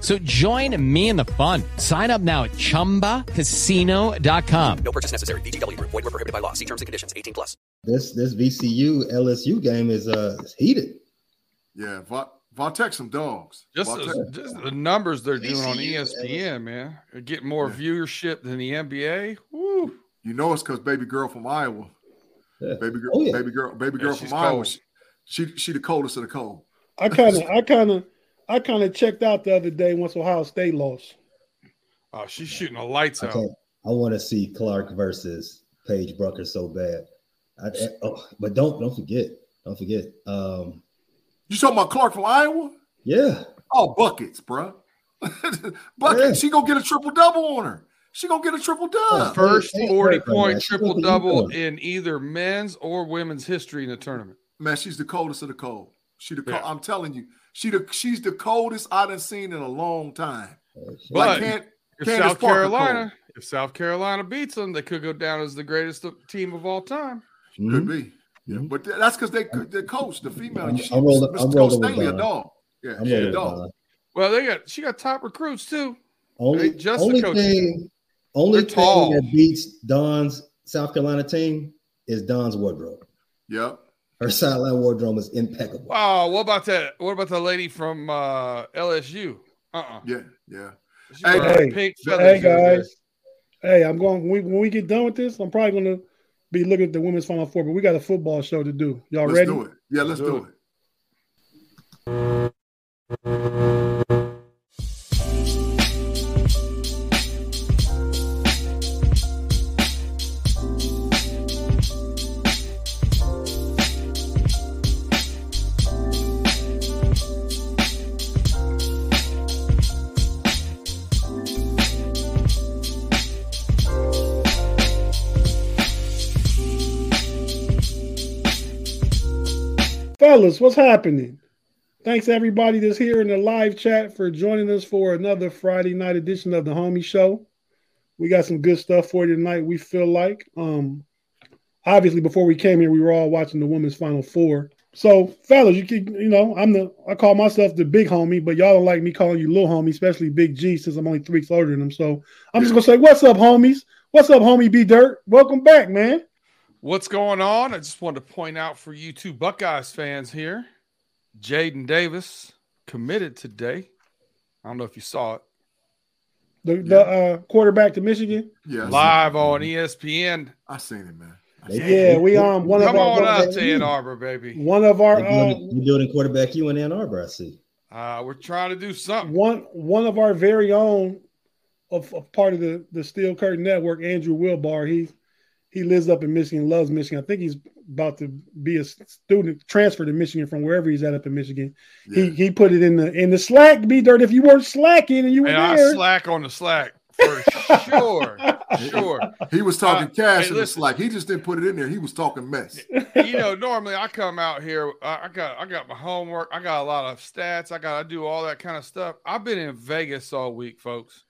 So join me in the fun. Sign up now at ChumbaCasino.com. No purchase necessary. VGW. Void were prohibited by law. See terms and conditions. 18 plus. This this VCU LSU game is uh heated. Yeah, Va- Vautech some dogs. Just, Vautech- the, just the numbers they're doing on VCU, ESPN, man. They're getting more Yeah. viewership than the NBA. Woo. you know it's because baby girl from Iowa. Yeah. Baby girl, Oh, yeah. baby girl, baby girl she's from Iowa. cold. She, she she the coldest of the cold. I kind of, I kind of, I kind of checked out the other day once Ohio State lost. Oh, she's shooting the lights I out. I want to see Clark versus Paige Brucker so bad. I, I- oh, but don't don't forget, don't forget. Um, You talking about Clark from Iowa? yeah, Oh, buckets, bro. buckets. Yeah. She gonna get a triple double on her. She gonna get a triple dub. First Hey, hey, 40 hey, triple what are you double in either men's or women's history in the tournament. Man, she's the coldest of the cold. She the cold. Yeah. I'm telling you, she the she's the coldest I done seen in a long time. But like can't if Candace South Parker Carolina, if South Carolina beats them, they could go down as the greatest team of all time. Mhm. could be. Yeah, but that's because they the coach, the female, I'm- she, I'm rolling- Mr. I'm Coach rolling with a dog. Yeah, I'm she a dog. Well, they got she got top recruits too. Only, They just only coaches. thing, only They're tall. that beats Dawn's South Carolina team is Dawn's wardrobe. Yep. Her sideline wardrobe is impeccable. Wow, what about that? What about the lady from uh, LSU? Uh uh Yeah, yeah. She Hey, hey, pink hey, feathers. the other day. guys. Hey, I'm going. When we, when we get done with this, I'm probably going to be looking at the women's final four. But we got a football show to do. Y'all Let's ready? do it. Yeah, let's Do do it. it. Fellas, what's happening? Thanks everybody that's here in the live chat for joining us for another Friday night edition of the Homie Show. We got some good stuff for you tonight. We feel like, um, obviously, before we came here, we were all watching the women's Final Four. So, fellas, you can, you know, I'm the, I call myself the big homie, but y'all don't like me calling you little homie, especially Big G, since I'm only three weeks older than him. So, I'm just gonna say, what's up, homies? What's up, homie? B Dirt? Welcome back, man. What's going on? I just wanted to point out for you two Buckeyes fans here, Jadyn Davis committed today. I don't know if you saw it. The, the uh, quarterback to Michigan. Yeah, I Live on ESPN. I seen it, man. Seen Yeah, it. we um one Come of on our up to Ann Arbor, baby. one of our You're uh, building, you're building quarterback you in Ann Arbor, I see. Uh, we're trying to do something. one one of our very own of, of part of the the Steel Curtain Network, Andrew Wilbar. He he lives up in Michigan, loves Michigan. I think he's about to be a student transfer to Michigan from wherever he's at up in Michigan. Yeah. He he put it in the in the Slack. Be dirt if you weren't slacking and you were And I slack on the slack for sure. sure. He was talking Uh, cash hey, in the. Slack. He just didn't put it in there. He was talking mess. you know, normally I come out here. I, I got I got my homework. I got a lot of stats. I got to do all that kind of stuff. I've been in Vegas all week, folks.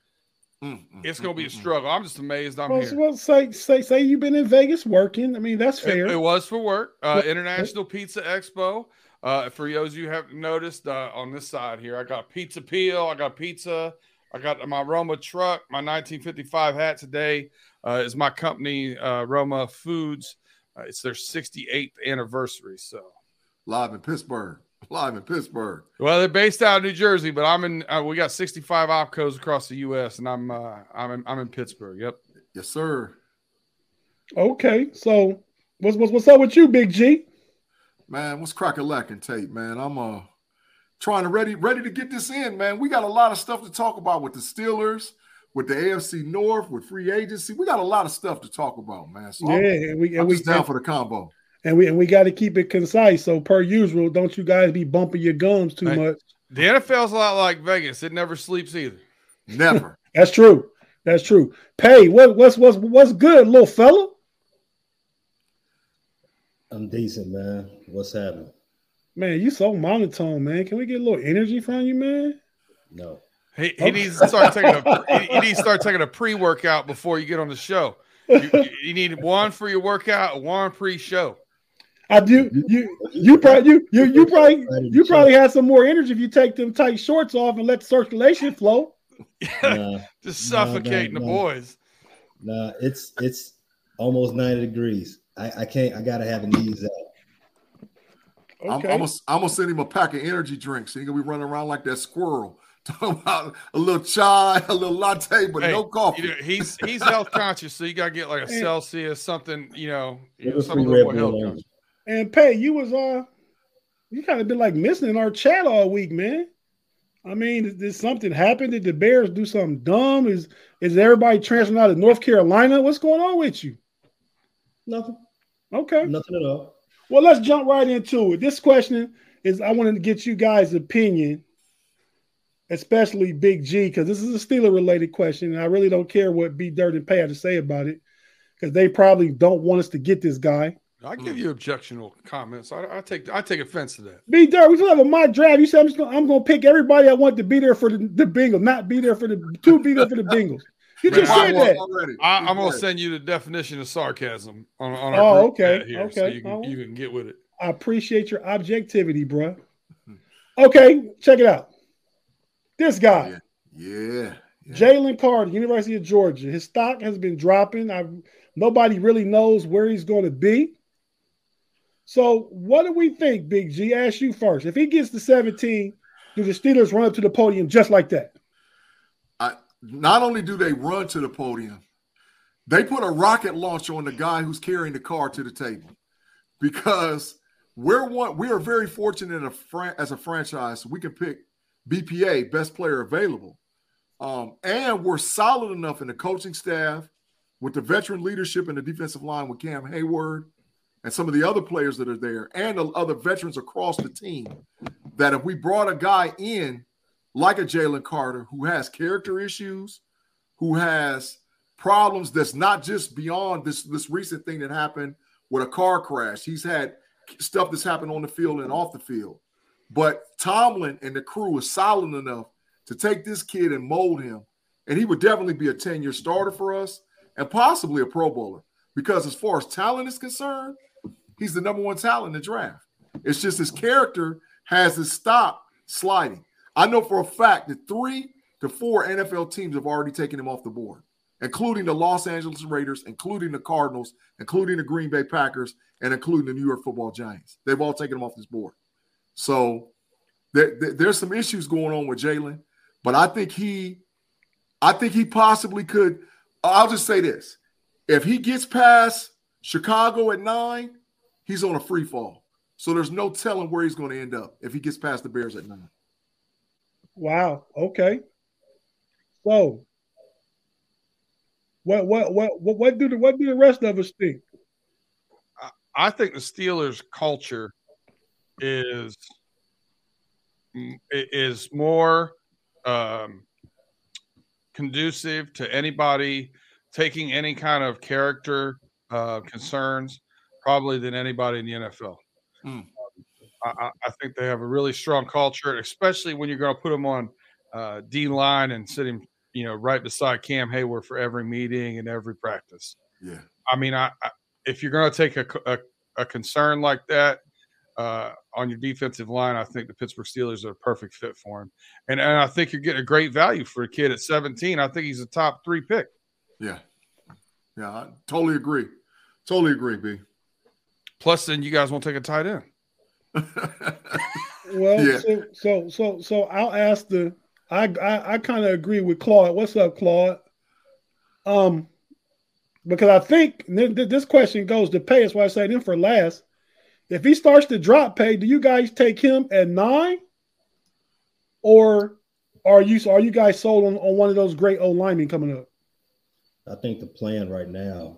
Mm, mm, It's gonna mm, be a mm, struggle. I'm just amazed I'm Well, here. so- well, say say say you've been in Vegas working. I mean, that's fair. it was for work. Uh, What- International Pizza Expo. Uh, for those of you haven't noticed, uh, on this side here, I got pizza peel. I got pizza. I got my Roma truck. My 1955 hat today uh, is my company, uh, Roma Foods. Uh, it's their 68th anniversary. So, Live in Pittsburgh. Live in Pittsburgh. well, they're based out of New Jersey, but I'm in. Uh, we got 65 opcos across the U.S. and I'm uh, I'm in, I'm in Pittsburgh. Yep. Yes, sir. okay, so what's what's what's up with you, Big G? Man, what's crack a lacking Tate, man? I'm uh trying to ready ready to get this in, man. We got a lot of stuff to talk about with the Steelers, with the AFC North, with free agency. We got a lot of stuff to talk about, man. So Yeah, I'm, and we and I'm we just down for the combo. And we and we got to keep it concise. So per usual, don't you guys be bumping your gums too Right. much. The NFL's a lot like Vegas. It never sleeps either. Never. That's true. That's true. Pay what what's what's what's good, little fella? I'm decent, man. What's happening? Man, you so monotone, man. Can we get a little energy from you, man? No. He, he needs to start taking a he, he needs to start taking a pre workout before you get on the show. You, you- you need one for your workout, one pre show. I do. You you probably you you you probably you probably had some more energy if you take them tight shorts off and let the circulation flow. Nah, Just No, no, suffocating the boys. nah. It's it's almost 90 degrees. I, I can't. I gotta have a knees out. I'm, Okay. I'm, gonna, I'm gonna send him a pack of energy drinks. He gonna be running around like that squirrel. Talking about a little chai, a little latte, but Hey, no coffee. You know, he's he's health conscious, so you gotta get like a Celsius, something, you know, you know something a little more health conscious. And Pay, you was uh you kind of been like missing in our chat all week, man. I mean, did, did something happen? Did the Bears do something dumb? Is is everybody transferring out of North Carolina? What's going on with you? Nothing. Okay. Nothing at all. Well, let's jump right into it. This question is I wanted to get you guys' opinion, especially Big G, because this is a Steeler related question. And I really don't care what B Dirt and Pay have to say about it, because they probably don't want us to get this guy. I give hmm. you objectionable comments. I, I take I take offense to that. B Dirt, we still have a mock draft. You said I'm, just gonna, I'm gonna pick everybody I want to be there for the, the Bengals, not be there for the to be there for the Bengals. You Man, just I said want- that. already. I, I'm gonna send you the definition of sarcasm on, on our Oh, group okay, chat here, so okay. you can you can get with it. I appreciate your objectivity, bruh. Okay, check it out. This guy. Yeah. yeah. Jalen Carter, University of Georgia. His stock has been dropping. I nobody really knows where he's going to be. So, what do we think, Big G? Ask you first. If he gets to 17, do the Steelers run up to the podium just like that? I, not only do they run to the podium, they put a rocket launcher on the guy who's carrying the car to the table because we're one. We are very fortunate as a franchise. We can pick BPA, best player available, um, and we're solid enough in the coaching staff with the veteran leadership in the defensive line with Cam Heyward and some of the other players that are there, and the other veterans across the team. That if we brought a guy in like a Jalen Carter who has character issues, who has problems that's not just beyond this this recent thing that happened with a car crash. He's had stuff that's happened on the field and off the field. But Tomlin and the crew is solid enough to take this kid and mold him. And he would definitely be a 10-year starter for us and possibly a pro bowler. Because as far as talent is concerned, he's the number one talent in the draft. It's just his character has to stop sliding. I know for a fact that three to four NFL teams have already taken him off the board, including the Los Angeles Raiders, including the Cardinals, including the Green Bay Packers, and including the New York Football Giants. They've all taken him off this board. So there, there- there's some issues going on with Jalen, but I think he, I think he possibly could. I'll just say this: if he gets past Chicago at nine, he's on a free fall. So there's no telling where he's going to end up if he gets past the Bears at nine. Wow. Okay. So, what what what what what do the what do the rest of us think? I think the Steelers' culture is is more um, conducive to anybody taking any kind of character uh, concerns probably than anybody in the NFL. Mm. I, I- I think they have a really strong culture, especially when you're going to put them on uh, D line and sit him, you know, right beside Cam Heyward for every meeting and every practice. Yeah. I mean, I, I if you're going to take a, a, a concern like that uh, on your defensive line, I think the Pittsburgh Steelers are a perfect fit for him. And, and I think you're getting a great value for a kid at 17. I think he's a top three pick. Yeah. Yeah. I totally agree. Totally agree, B. Plus, then you guys won't take a tight end. Well, Yeah. so, so so so I'll ask the I I, I kind of agree with Claude. What's up, Claude? Um, because I think th- th- this question goes to pay. That's why I said him for last. If he starts to drop pay, do you guys take him at nine, or are you are you guys sold on, on one of those great old linemen coming up? I think the plan right now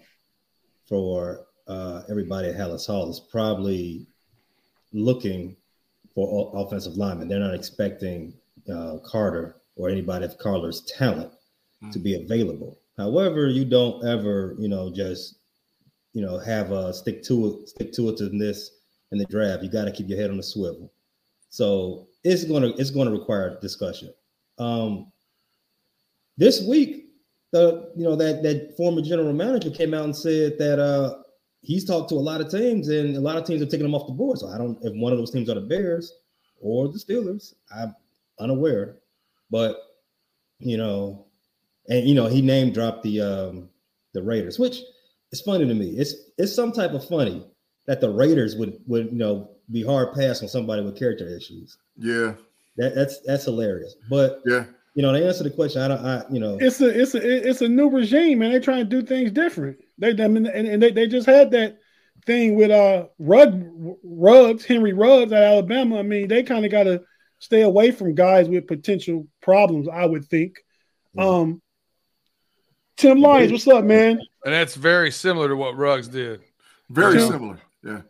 for uh, everybody at Halas Hall is probably looking for offensive linemen. They're not expecting uh, Carter or anybody of Carter's talent to be available. However, you don't ever, you know, just you know have a stick to it, stick to it in this in the draft. You got to keep your head on the swivel. So it's gonna it's gonna require discussion. Um, this week, the you know that that former general manager came out and said that uh he's talked to a lot of teams and a lot of teams are taking him off the board. So I don't if one of those teams are the Bears or the Steelers. I'm unaware, but you know, and you know he name dropped the um the Raiders, which is funny to me. It's it's some type of funny that the Raiders would would you know be hard pass on somebody with character issues. Yeah. That that's that's hilarious. But Yeah. You know, to answer the question, I don't I you know It's a it's a it's a new regime, man. They're trying to do things different. They I mean, and, and they, they just had that thing with uh Rug Ruggs, Henry Ruggs at Alabama. I mean, they kind of got to stay away from guys with potential problems. I would think. Um, Tim Lyons, what's up, man? And that's very similar to what Ruggs did. Very Tim- similar. Yeah.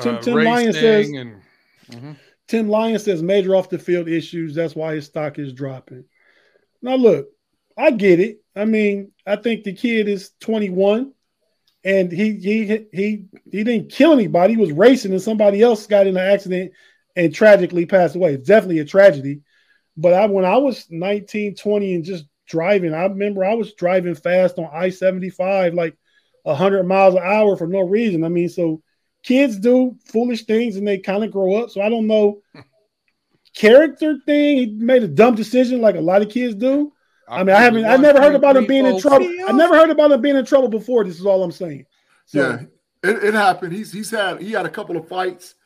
Tim- Uh, Tim Lyons thing says- and Mhm. Tim Lyons says major off the field issues. That's why his stock is dropping. Now, look, I get it. I mean, I think the kid is 21 and he he he he didn't kill anybody. He was racing and somebody else got in an accident and tragically passed away. It's definitely a tragedy. But I when I was 19, 20 and just driving, I remember I was driving fast on I-75 like 100 miles an hour for no reason. I mean, so kids do foolish things and they kind of grow up. So I don't know character thing. He made a dumb decision like a lot of kids do. I mean, I haven't, I never heard about him being in trouble. I never heard about him being in trouble before. This is all I'm saying. So, yeah, it, it happened. He's he's had he had a couple of fights.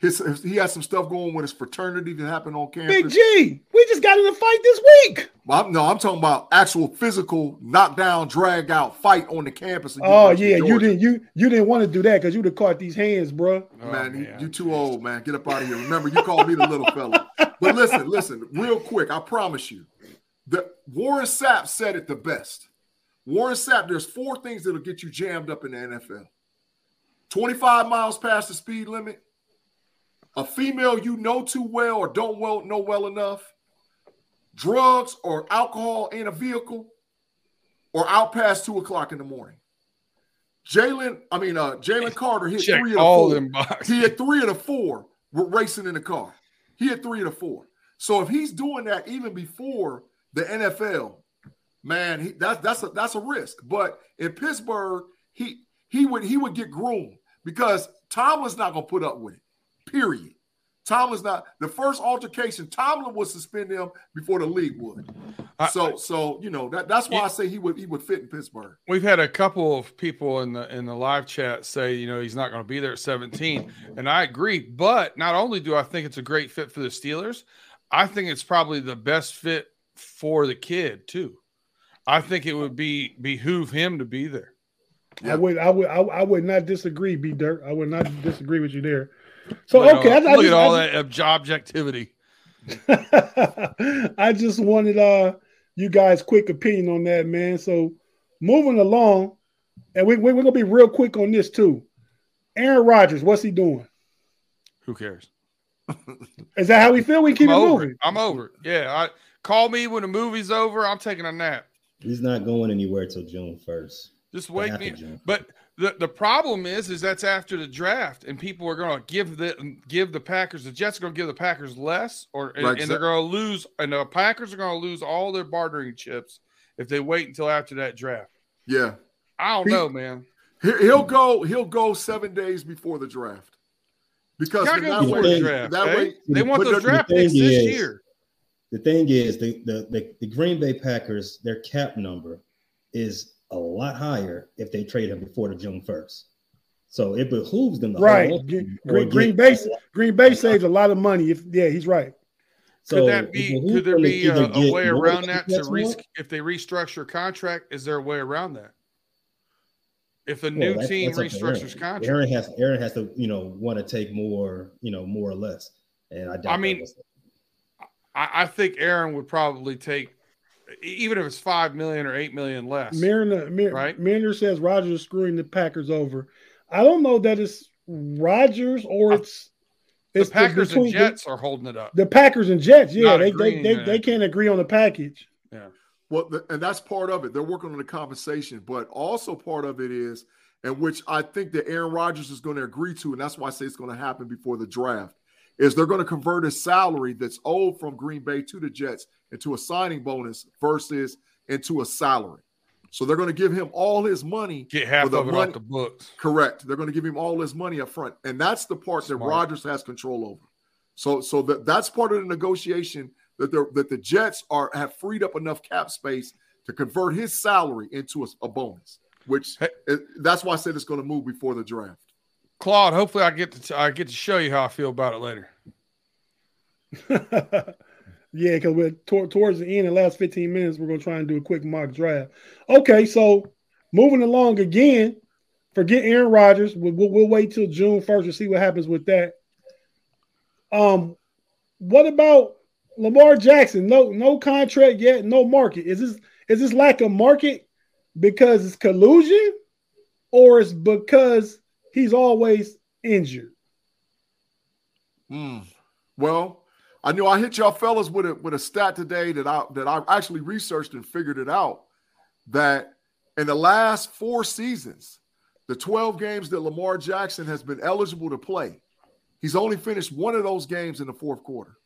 His, his- he had some stuff going with his fraternity that happened on campus. Big G, we just got in a fight this week. Well, I'm- no, I'm talking about actual physical knockdown, drag out fight on the campus. of Oh yeah, of you didn't you you didn't want to do that because you'd have caught these hands, bro. Oh, man, you, you too old, man. Get up out of here. Remember, you called me the little fella. But listen, listen, real quick. I promise you, the Warren Sapp said it the best. Warren Sapp, there's four things that'll get you jammed up in the NFL: 25 miles past the speed limit, a female you know too well or don't well know well enough, drugs or alcohol in a vehicle, or out past two o'clock in the morning. Jalen, I mean, uh, Jalen Carter hit Check three of the all four. He had three of the four were racing in the car. He had three of the four. So if he's doing that even before the NFL, man, he, that's that's a that's a risk. But in Pittsburgh, he he would he would get groomed because Tomlin's not gonna put up with it. Period. Tomlin's not the first altercation. Tomlin would suspend him before the league would. So so you know that that's why I say he would he would fit in Pittsburgh. We've had a couple of people in the in the live chat say, you know, he's not going to be there at 17, and I agree. But not only do I think it's a great fit for the Steelers, I think it's probably the best fit for the kid too. I think it would be behoove him to be there. I would I would I, I would not disagree, B Dirt. I would not disagree with you there. So Look okay, all, I, I look just, at all I, that obj- objectivity. I just wanted uh you guys' quick opinion on that, man. So moving along, and we, we, we're gonna be real quick on this too. Aaron Rodgers, what's he doing? Who cares? Is that how we feel? We keep I'm it over moving. it. I'm over it. Yeah, I call me when the movie's over. I'm taking a nap. He's not going anywhere till June first. Just wait. Me, but the, the problem is, is that's after the draft, and people are going to give the give the Packers the Jets are going to give the Packers less, or and, and they're going to lose, and the Packers are going to lose all their bartering chips if they wait until after that draft. Yeah, I don't he, know, man. He'll go. He'll go seven days before the draft because that way, draft, that eh? way they want those draft picks this year. The thing is, the, the the the Green Bay Packers, their cap number is a lot higher if they trade him before the June first. So it behooves them to right. Green, Green Bay Green Bay saves a lot of money. If yeah, he's right. So could that be? Could there be a, a way around that to re- if they restructure contract? Is there a way around that? If a new well, team restructures contract, Aaron has Aaron has to you know want to take more you know more or less. And I, I mean, I, I think Aaron would probably take even if it's five million or eight million less. Mariner, Mar- right? Mariner says Rodgers is screwing the Packers over. I don't know that it's Rodgers or it's the it's Packers the, and Jets the, are holding it up. The Packers and Jets, yeah, they they, they, they can't agree on the package. Yeah. Well, the, and that's part of it. They're working on the compensation, but also part of it is, and which I think that Aaron Rodgers is going to agree to, and that's why I say it's going to happen before the draft is they're going to convert his salary that's owed from Green Bay to the Jets into a signing bonus versus into a salary. So they're going to give him all his money. Get half of it money. off the books. Correct. They're going to give him all his money up front, and that's the part Smart. that Rodgers has control over. So, so that that's part of the negotiation that the that the Jets are have freed up enough cap space to convert his salary into a, a bonus. Which hey. it, that's why I said it's going to move before the draft. Claude, hopefully I get to I get to show you how I feel about it later. yeah, because we're towards the end, the last 15 minutes, we're gonna try and do a quick mock draft. Okay, so moving along again, forget Aaron Rodgers. We'll, we'll, wait till June 1st to see what happens with that. Um, what about Lamar Jackson? No, no contract yet, no market. Is this is this lack of market because it's collusion, or is because he's always injured. Hmm. Well, I know I hit y'all fellas with a with a stat today that I that I actually researched and figured it out that in the last four seasons, the 12 games that Lamar Jackson has been eligible to play, he's only finished one of those games in the fourth quarter.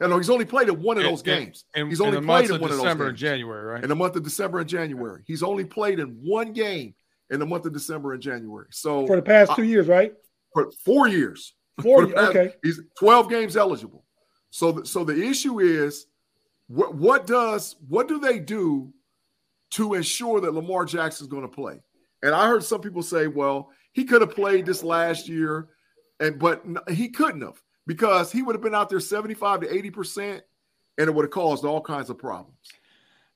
No, he's only played in one of those games. And, he's only played in one December of those games. and January, right? In the month of December and January, he's only played in one game in the month of December and January. So for the past two I, years, right? For four years. Four years. Okay. He's 12 games eligible. So the, so the issue is what what does what do they do to ensure that Lamar Jackson is going to play? And I heard some people say, well, he could have played this last year, and but he couldn't have because he would have been out there 75 to 80 percent, and it would have caused all kinds of problems.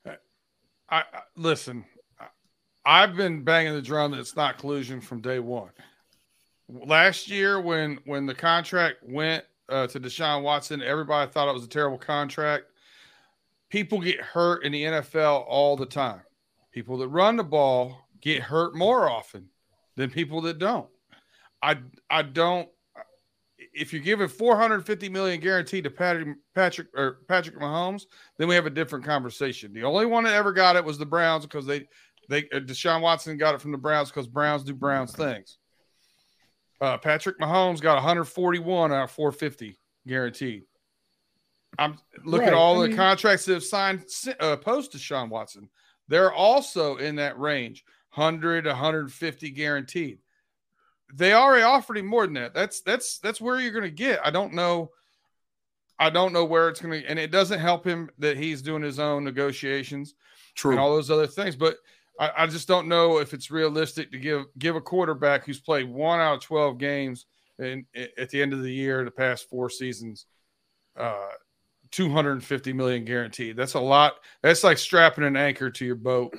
I, I listen. I've been banging the drum that it's not collusion from day one. Last year, when when the contract went uh, to Deshaun Watson, everybody thought it was a terrible contract. People get hurt in the NFL all the time. People that run the ball get hurt more often than people that don't. I I don't. If you're giving 450 million guaranteed to Patrick Patrick or Patrick Mahomes, then we have a different conversation. The only one that ever got it was the Browns because they they uh, Deshaun Watson got it from the Browns because Browns do Browns things. Uh, Patrick Mahomes got 141 out of 450 guaranteed. I'm look right. at all I the mean, contracts that have signed uh, post Sean Watson. They're also in that range, 100 150 guaranteed. They already offered him more than that. That's that's that's where you're going to get. I don't know. I don't know where it's going to, and it doesn't help him that he's doing his own negotiations, True. and all those other things. But I, I, just don't know if it's realistic to give give a quarterback who's played one out of twelve games and at the end of the year, the past four seasons, uh, two hundred and fifty million guaranteed. That's a lot. That's like strapping an anchor to your boat.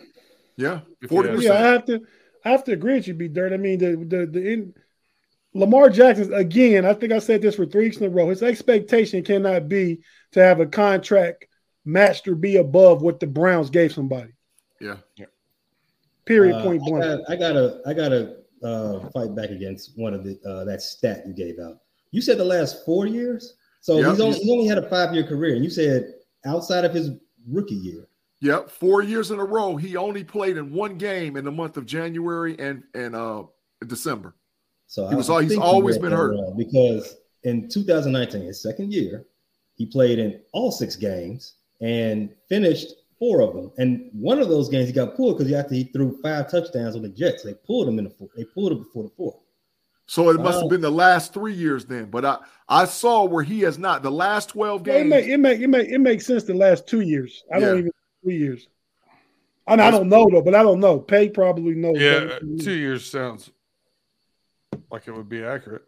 Yeah, forty. yeah. I have to, I have to agree with you, be Dirt. I mean, the the the in, Lamar Jackson again. I think I said this for three weeks in a row. His expectation cannot be to have a contract matched or be above what the Browns gave somebody. Yeah. Yeah. Period. Uh, point blank. I got, to I got to uh, fight back against one of the uh, that stat you gave out. You said the last four years. So yep. he's only he's only had a five year career, and you said outside of his rookie year, Yep, four years in a row. He only played in one game in the month of January and and uh December. So He was I he's always been hurt. wrong because in 2019, his second year, he played in all six games and finished four of them. And one of those games he got pulled because after he threw five touchdowns on the Jets, they pulled him in the fourth. They pulled him before the fourth. So it must Wow. have been the last three years then. But I I saw where he has not the last twelve Well, it games. make it make it make it makes sense the last two years. I don't Yeah. even three years. I, I don't know though, but I don't know. Pay probably knows. Yeah, better than me. two years sounds like it would be accurate.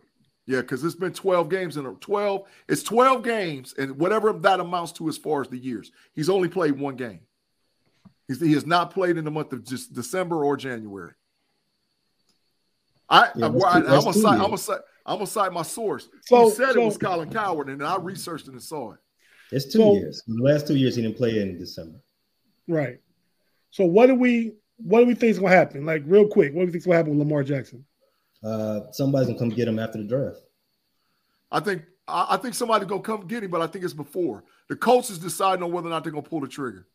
Yeah, because it's been 12 games in a 12. It's 12 games, and whatever that amounts to as far as the years. He's only played one game. He's, he has not played in the month of just December or January. I, Yeah, I, that's I, two- am gonna cite, I'm gonna cite, I'm gonna cite my source. So- he said so- it was Colin Cowherd, and I researched it and saw it. It's two So- years. The last two years he didn't play in December. Right. So what do we what do we think is gonna happen? Like real quick, what do we think is gonna happen with Lamar Jackson? Uh, somebody's gonna come get him after the draft. I think I, think somebody's gonna come get him, but I think it's before the Colts is deciding on whether or not they're gonna pull the trigger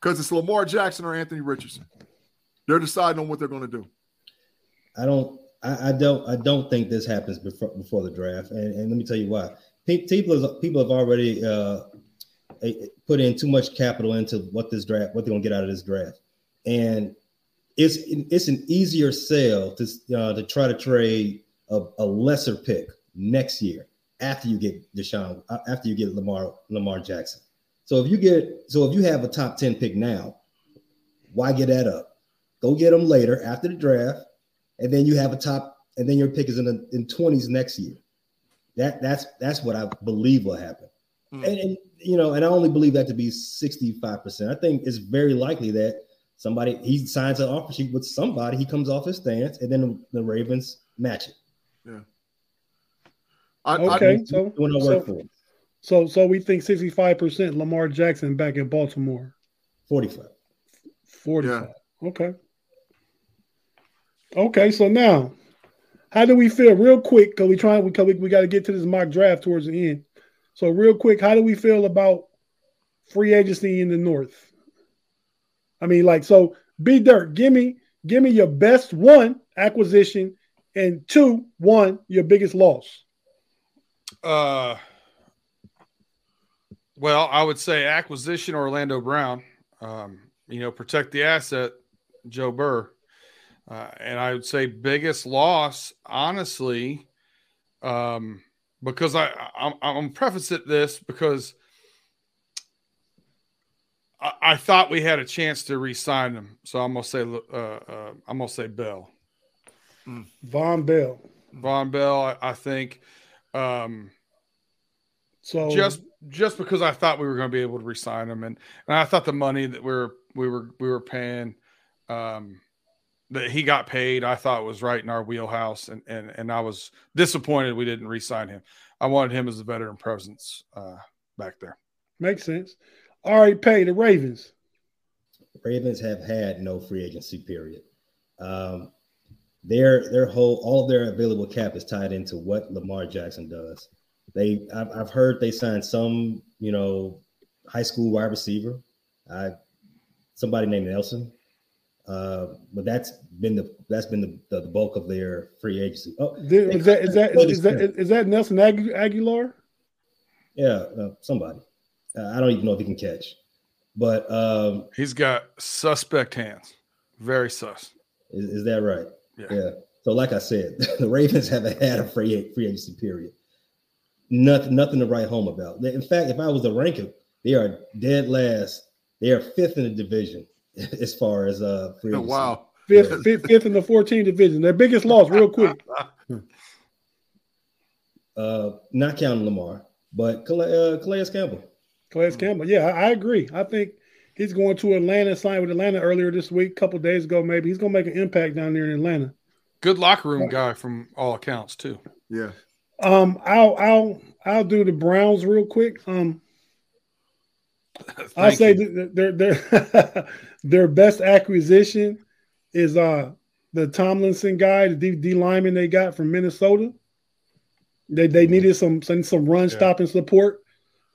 because it's Lamar Jackson or Anthony Richardson. They're deciding on what they're gonna do. I don't. I, I don't. I don't think this happens before before the draft. And, and let me tell you why. People people have already uh, put in too much capital into what this draft, what they're gonna get out of this draft, and it's it's an easier sell to uh, to try to trade a, a lesser pick next year after you get Deshaun uh, after you get Lamar Lamar Jackson. So if you get so if you have a top ten pick now, why get that up? Go get them later after the draft and then you have a top, and then your pick is in the in twenties next year. That that's that's what I believe will happen. Hmm. And, and you know, and I only believe that to be sixty five percent. I think it's very likely that somebody he signs an offer sheet with somebody, he comes off his stance, and then the, the Ravens match it. I, Okay, I, so Doing so, work for so so we think sixty five percent Lamar Jackson back in Baltimore. Forty five. Forty five. Okay. Okay, so now how do we feel real quick? Because we trying because we, we got to get to this mock draft towards the end. So real quick, how do we feel about free agency in the north? I mean, like so B Dirt, give me give me your best one acquisition and two, one, your biggest loss. Uh, well, I would say acquisition Orlando Brown. Um, you know, protect the asset, Joe Burrow. Uh, and I would say biggest loss, honestly, um, because I, I'm, I'm preface it this because I, I thought we had a chance to re-sign him, so I'm gonna say uh, uh, I'm gonna say Bell. Vonn Bell. Vonn Bell, I, I think. Um, So just just because I thought we were going to be able to resign him, and and I thought the money that we were we were we were paying, um, that he got paid, I thought was right in our wheelhouse, and and and I was disappointed we didn't resign him. I wanted him as a veteran presence uh, back there. makes sense. All right, pay the Ravens. Ravens have had no free agency period. Um, their their whole all of their available cap is tied into what Lamar Jackson does. They I've, I've heard they signed some you know high school wide receiver, I somebody named Nelson, uh, but that's been the that's been the, the bulk of their free agency. Oh, Is that is that is, that is that Nelson Agu- Agholor? yeah, uh, somebody. Uh, I don't even know if he can catch, but um, He's got suspect hands, very sus. Is, is that right? Yeah. So, like I said, the Ravens haven't had a free free agency period. Nothing, nothing to write home about. In fact, if I was a rank them, they are dead last. They are fifth in the division as far as uh free Oh, wow. Fifth, fifth, fifth in the 14 division. Their biggest loss, real quick. Uh, not counting Lamar, but Calais, uh, Calais Campbell. Calais Campbell. Yeah, I, I agree. I think he's going to Atlanta, signed with Atlanta earlier this week, a couple days ago, maybe. He's going to make an impact down there in Atlanta. Good locker room guy from all accounts too. Yeah. Um, I'll I'll I'll do the Browns real quick. Um, I'll say their their their best acquisition is uh the Tomlinson guy, the D, D lineman they got from Minnesota. They they needed some some, some run Yeah. stopping support.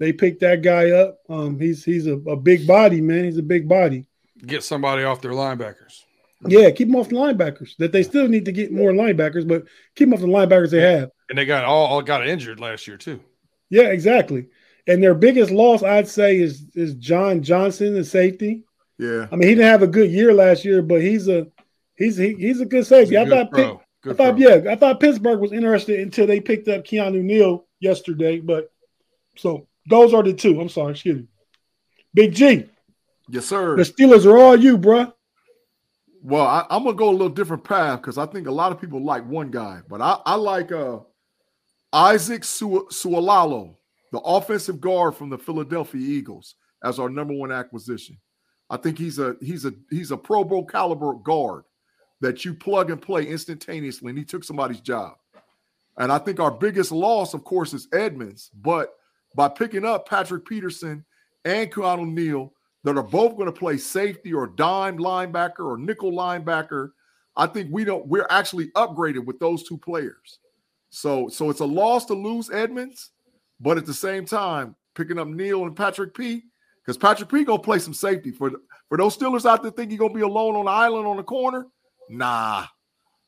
They picked that guy up. Um, he's he's a, a big body, man. He's a big body. Get somebody off their linebackers. Yeah, keep them off the linebackers. That they still need to get more linebackers, but keep them off the linebackers they have. And they got all, all got injured last year too. Yeah, exactly. And their biggest loss, I'd say, is is John Johnson, the safety. Yeah. I mean, he didn't have a good year last year, but he's a he's he, he's a good safety. He's a I good thought pro. Pitt- Good I thought pro. yeah, I thought Pittsburgh was interested until they picked up Keanu Neal yesterday. But so those are the two. I'm sorry, excuse me. Big G, Yes, sir. the Steelers are all you, bruh. Well, I, I'm gonna go a little different path because I think a lot of people like one guy, but I, I like uh Isaac Su- Seumalo, the offensive guard from the Philadelphia Eagles, as our number one acquisition. I think he's a he's a he's a Pro Bowl caliber guard that you plug and play instantaneously, and he took somebody's job. And I think our biggest loss, of course, is Edmunds. But by picking up Patrick Peterson and Keanu Neal, that are both going to play safety or dime linebacker or nickel linebacker, I think we don't. We're actually upgraded with those two players. So, so it's a loss to lose Edmunds, but at the same time, picking up Neal and Patrick P. Because Patrick P. gonna play some safety for for those Steelers out there think he's gonna be alone on the island on the corner. Nah,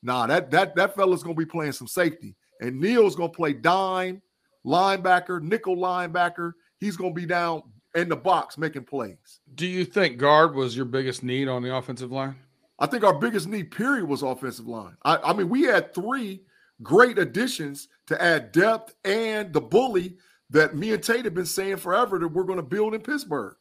nah, that that that fella's gonna be playing some safety, and Neal's gonna play dime linebacker, nickel linebacker. He's gonna be down in the box making plays. Do you think guard was your biggest need on the offensive line? I think our biggest need, period, was offensive line. I, I mean, we had three great additions to add depth and the bully that me and Tate have been saying forever that we're going to build in Pittsburgh.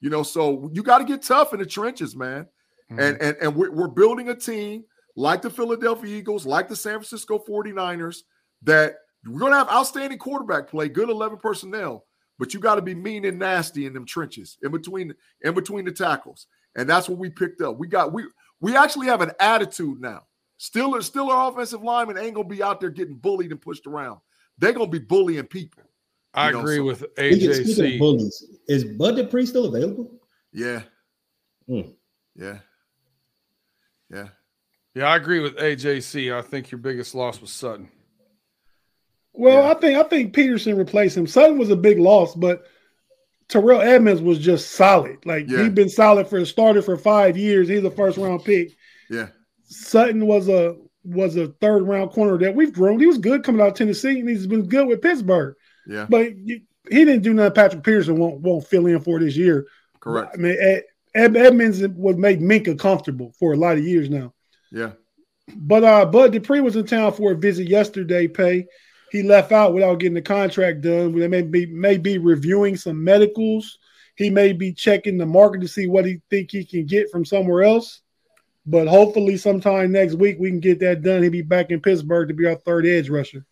You know, so you got to get tough in the trenches, man. Mm-hmm. And and and we're, we're building a team like the Philadelphia Eagles, like the San Francisco 49ers, that we're going to have outstanding quarterback play, good 11 personnel, but you got to be mean and nasty in them trenches in between in between the tackles. And that's what we picked up. We got we we actually have an attitude now. Still, still our offensive linemen ain't gonna be out there getting bullied and pushed around. They're gonna be bullying people. I You know, agree so- with Speaking, speaking of AJC. bullies, is Bud Dupree still available? Yeah. Hmm. Yeah. Yeah. Yeah, I agree with AJC. I think your biggest loss was Sutton. Well, Yeah. I think I think Peterson replaced him. Sutton was a big loss, but Terrell Edmunds was just solid. Like Yeah. he'd been solid for a starter for five years. He's a first round pick. Yeah. Sutton was a was a third round corner that we've grown. He was good coming out of Tennessee, and he's been good with Pittsburgh. Yeah. But he didn't do nothing. Patrick Peterson won't won't fill in for this year. Correct. I mean, Ed, Ed- Edmunds would make Minkah comfortable for a lot of years now. Yeah. But uh, Bud Dupree was in town for a visit yesterday. Pay he left out without getting the contract done. They may be may be reviewing some medicals. He may be checking the market to see what he think he can get from somewhere else. But hopefully, sometime next week we can get that done. He'll be back in Pittsburgh to be our third edge rusher.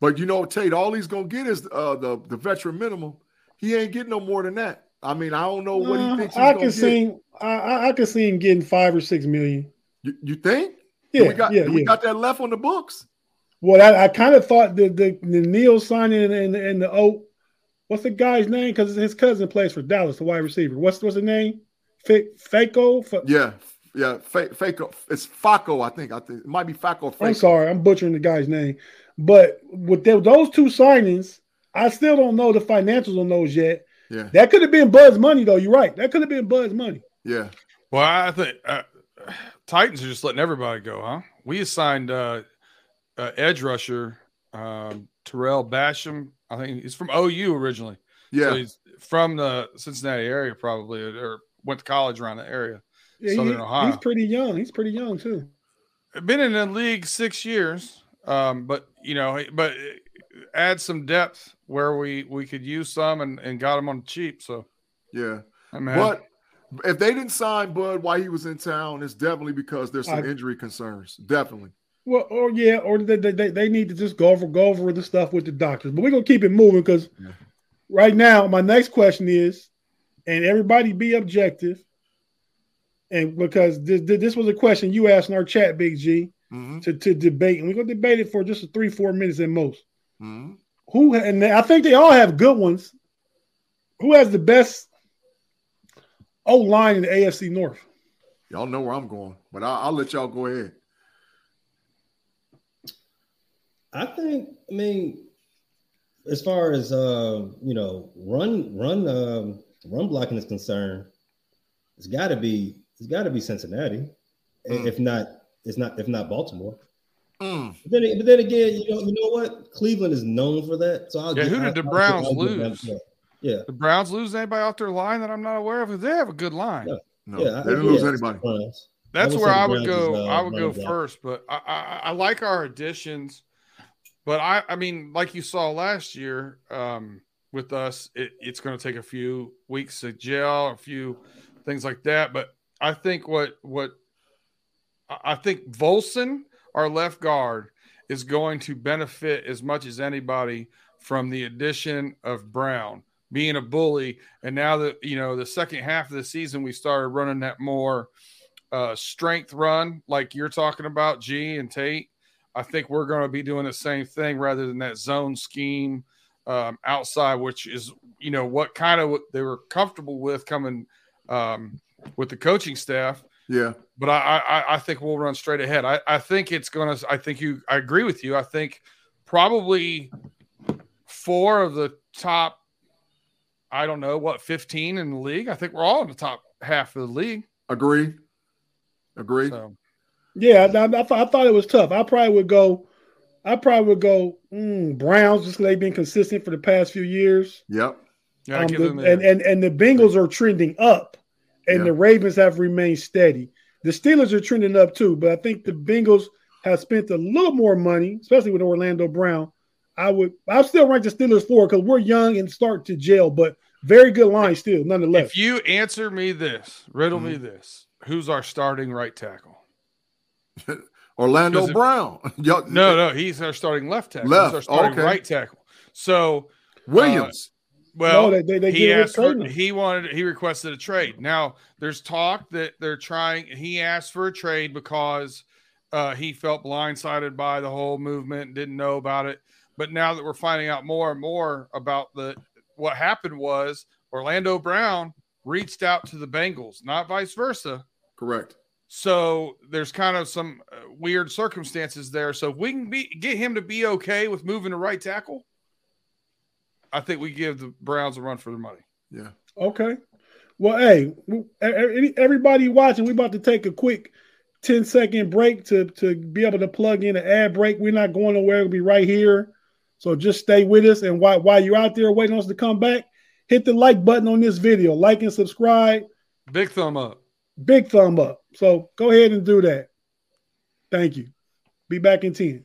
But you know, Tate, all he's gonna get is uh the, the veteran minimum. He ain't getting no more than that. I mean, I don't know what he Uh, thinks he's I can see him. I, I, can see him getting five or six million. You, you think? Do Yeah, we got yeah, do we got that left on the books? Well, I, I kind of thought the the, the Neal signing and, and the oh, what's the guy's name? Because his cousin plays for Dallas, the wide receiver. What's what's the name? F- Faco. F- Yeah, yeah. Fa- Faco. It's Faco, I think. I think it might be Faco. I'm sorry, I'm butchering the guy's name. But with the, those two signings, I still don't know the financials on those yet. Yeah, That could have been Bud's money, though. You're right. That could have been Bud's money. yeah, Well, I think uh, Titans are just letting everybody go, huh? We assigned uh, uh, edge rusher um, Tarell Basham. I think he's from OU originally. yeah. So he's from the Cincinnati area, probably, or went to college around the area. Yeah, he- Southern Ohio. he's pretty young. He's pretty young too. Been in the league six years, um, but you know, but add some depth where we we could use some and, and got him on the cheap. So yeah. I mean, But if they didn't sign Bud while he was in town, it's definitely because there's some I- injury concerns. Definitely. Well, or yeah, or they, they, they- need to just go over go over the stuff with the doctors. But we're gonna keep it moving because Yeah. right now my next question is, and everybody be objective, and because this this was a question you asked in our chat, Big G, hmm to, to debate, and we're gonna debate it for just three four minutes at most. hmm Who and I think they all have good ones. Who has the best O line in the AFC North? Y'all know where I'm going, but I'll, I'll let y'all go ahead. I think, I mean, as far as uh, you know, run run um, run blocking is concerned, it's got to be it's got to be Cincinnati, Mm. if not it's not if not Baltimore. Mm. But then, but then again, you know, you know what? Cleveland is known for that. So I'll Yeah, give- who did the I'll- I'll Browns give- I'll give them- lose? Yeah, yeah. The Browns lose anybody off their line that I'm not aware of? They have a good line. Yeah. No, yeah, they didn't lose yeah, anybody. Browns. That's would where I would go. is, uh, I would go first, but I, I, I like our additions. But I, I mean, like you saw last year um, with us, it, it's going to take a few weeks to gel, a few things like that. But I think what what I think Volson, our left guard, is going to benefit as much as anybody from the addition of Brown being a bully. And now that you know the second half of the season, we started running that more uh, strength run, like you're talking about, G and Tate. I think we're going to be doing the same thing rather than that zone scheme um, outside, which is you know what kind of what they were comfortable with coming um, with the coaching staff. Yeah. But I, I, I think we'll run straight ahead. I, I think it's going to. I think you. I agree with you. I think probably four of the top. I don't know what fifteen in the league. I think we're all in the top half of the league. Agree. Agree. So Yeah, I, I, thought, I thought it was tough. I probably would go. I probably would go mm, Browns just 'cause they've been consistent for the past few years. Yep. yeah, Um, the- and, and and the Bengals are trending up, and Yeah. the Ravens have remained steady. The Steelers are trending up too, but I think the Bengals have spent a little more money, especially with Orlando Brown. I would, I still rank the Steelers four because we're young and start to jail, but very good line still, nonetheless. if you answer me this, riddle me Mm-hmm. this: Who's our starting right tackle? Orlando Brown. Y'all- No, no, he's our starting left tackle. Left, He's our starting okay. right tackle. So Williams. Well, No, they- they- they he get rid of asked for, he wanted he requested a trade. Now there's talk that they're trying. He asked for a trade because uh, he felt blindsided by the whole movement, didn't know about it. But now that we're finding out more and more about the what happened was Orlando Brown reached out to the Bengals, not vice versa. Correct. So there's kind of some uh, weird circumstances there. So if we can be get him to be okay with moving to right tackle, I think we give the Browns a run for their money. Yeah. Okay. Well, hey, w- everybody watching, we're about to take a quick 10 second break to, to be able to plug in an ad break. We're not going nowhere. We'll be right here. So just stay with us. And while, while you're out there waiting on us to come back, hit the like button on this video. Like and subscribe. Big thumb up. Big thumb up. So go ahead and do that. Thank you. Be back in 10.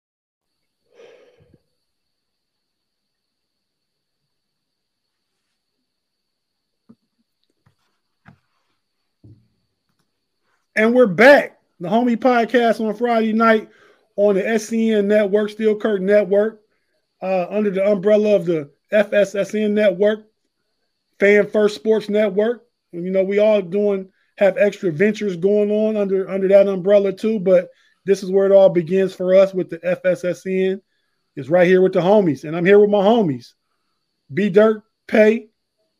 And we're back. The Homie Podcast on Friday night on the SCN Network, Steel Curtain Network, uh, under the umbrella of the FSSN Network, Fan First Sports Network, And, You know, we all doing have extra ventures going on under under that umbrella too. But this is where it all begins for us with the FSSN. It's right here with the homies, and I'm here with my homies, B Dirt, Pay,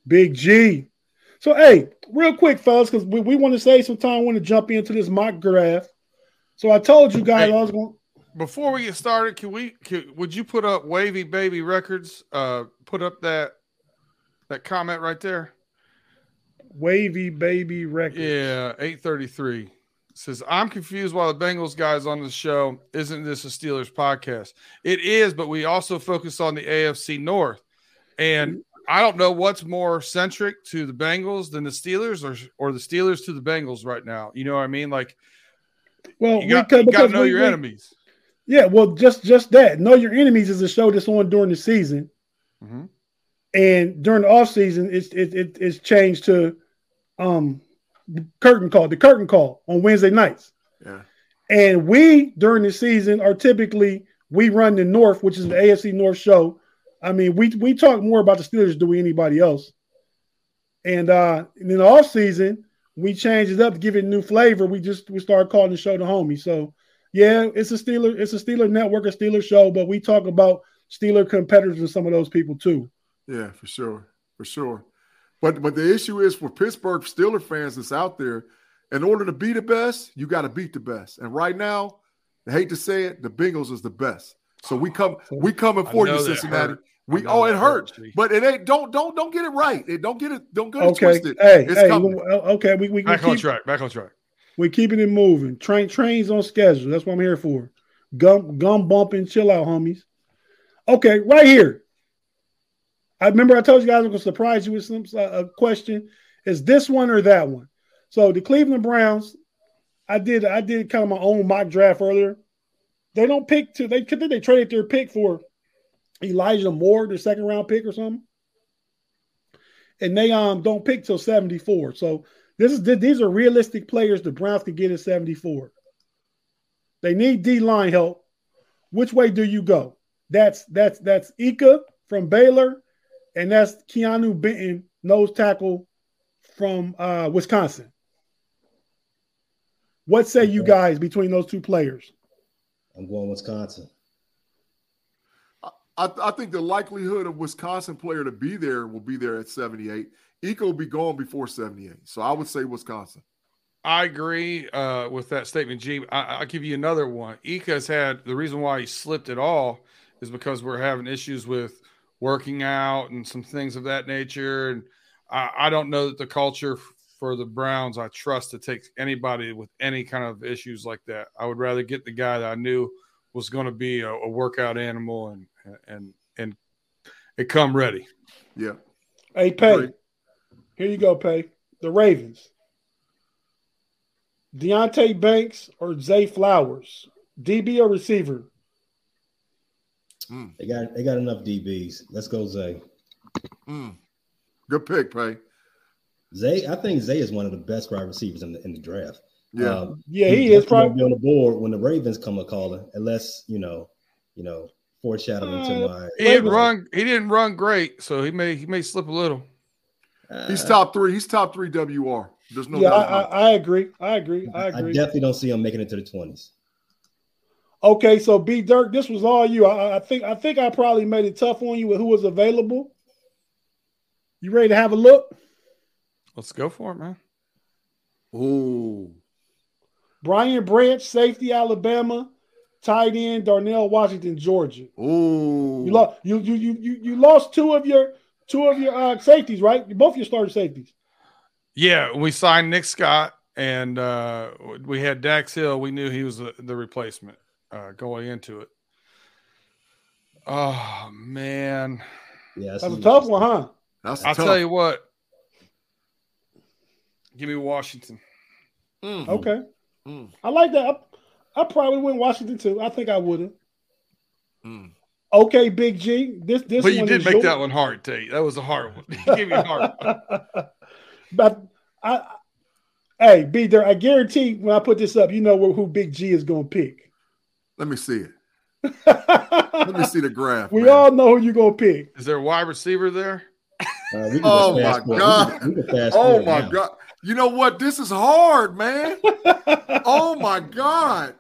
Big G. So hey, real quick, fellas, because we, we want to save some time. Want to jump into this mock draft. So I told you guys Hey. I was going. Before we get started, can we? Can, would you put up Wavy Baby Records? Uh, put up that that comment right there. Wavy Baby Records. Yeah, eight thirty three says I'm confused why the Bengals guys on the show isn't this a Steelers podcast? It is, but we also focus on the AFC North, and I don't know what's more centric to the Bengals than the Steelers, or or the Steelers to the Bengals right now. You know what I mean? Like, Well, you got, could- you got to know we- your we- enemies. Yeah, well, just just that. Know Your Enemies is a show that's on during the season. Mhm. And during the off season, it's it, it it's changed to um curtain call, the curtain call on Wednesday nights. Yeah. And we during the season are typically we run the North, which is the AFC North show. I mean, we we talk more about the Steelers than we anybody else. And uh in the off season, we changed it up to give it new flavor. We just we started calling the show the homie. So yeah, it's a Steeler, it's a Steeler network, a Steeler show, but we talk about Steeler competitors and some of those people too. Yeah, for sure, for sure. But but the issue is for Pittsburgh Steeler fans that's out there, in order to be the best, you got to beat the best. And right now, I hate to say it, the Bengals is the best. So we come we coming for you, Cincinnati. hurt. I We know oh it hurts, but it ain't. Don't don't don't get it right. It don't get it. Don't get it Okay, twisted. hey, it's hey, coming. okay, we we, we Back on track. Back on track. we keeping it moving. Train trains on schedule. That's what I'm here for. Gum gum bumping, chill out, homies. Okay, right here. I remember I told you guys I'm gonna surprise you with some uh, a question. Is this one or that one? So the Cleveland Browns, I did I did kind of my own mock draft earlier. They don't pick to they could they traded their pick for Elijah Moore, their second round pick or something. And they um don't pick till 74. So this is these are realistic players the Browns could get at 74. They need D line help. Which way do you go? That's that's that's Ika from Baylor, and that's Keanu Benton, nose tackle from uh, Wisconsin. What say you guys between those two players? I'm going Wisconsin. I, I think the likelihood of Wisconsin player to be there will be there at 78. Ika will be gone before 78. So I would say Wisconsin. I agree uh, with that statement, G. I, I'll give you another one. Ika's had the reason why he slipped at all is because we're having issues with working out and some things of that nature. And I, I don't know that the culture for the Browns I trust to take anybody with any kind of issues like that. I would rather get the guy that I knew was going to be a, a workout animal and and and it come ready. Yeah. Hey, Pay. Here you go, Pay. The Ravens. Deonte Banks or Zay Flowers? DB or receiver? They got they got enough DBs. Let's go Zay. Mm. Good pick, Pay. Zay, I think Zay is one of the best wide receivers in the in the draft. Yeah. Yeah, he is probably- be on the board when the Ravens come a calling, unless you know, you know, foreshadowing to uh, my. He didn't run. He didn't run great, so he may he may slip a little. He's top three. He's top three WR. There's no yeah, doubt. I, about. I, I agree. I agree. I I definitely don't see him making it to the twenties. Okay, so B Dirt, this was all you. I, I think I think I probably made it tough on you with who was available. You ready to have a look? Let's go for it, man. Ooh. Brian Branch, safety, Alabama, tight end, Darnell Washington, Georgia. Ooh. You lost you you you you you lost two of your two of your uh, safeties, right? Both your starting safeties. Yeah, we signed Nick Scott and uh, we had Dax Hill. We knew he was the, the replacement uh, going into it. Oh man, Yeah, That's a tough one, huh? That's I'll tough. tell you what. Give me Washington. Mhm. Okay. Mm. I like that. I, I probably went Washington too. I think I would have. Mm. Okay, Big G. This this but you one did is make yours. that one hard, Tate. That was a hard one. Give me a hard. one. but I, hey, B there. I guarantee when I put this up, you know who, who Big G is going to pick. Let me see it. Let me see the graph. We man. all know who you're going to pick. Is there a wide receiver there? Uh, Oh my fast forward. god! We can- we can Oh my now. god! You know what? This is hard, man. oh my god!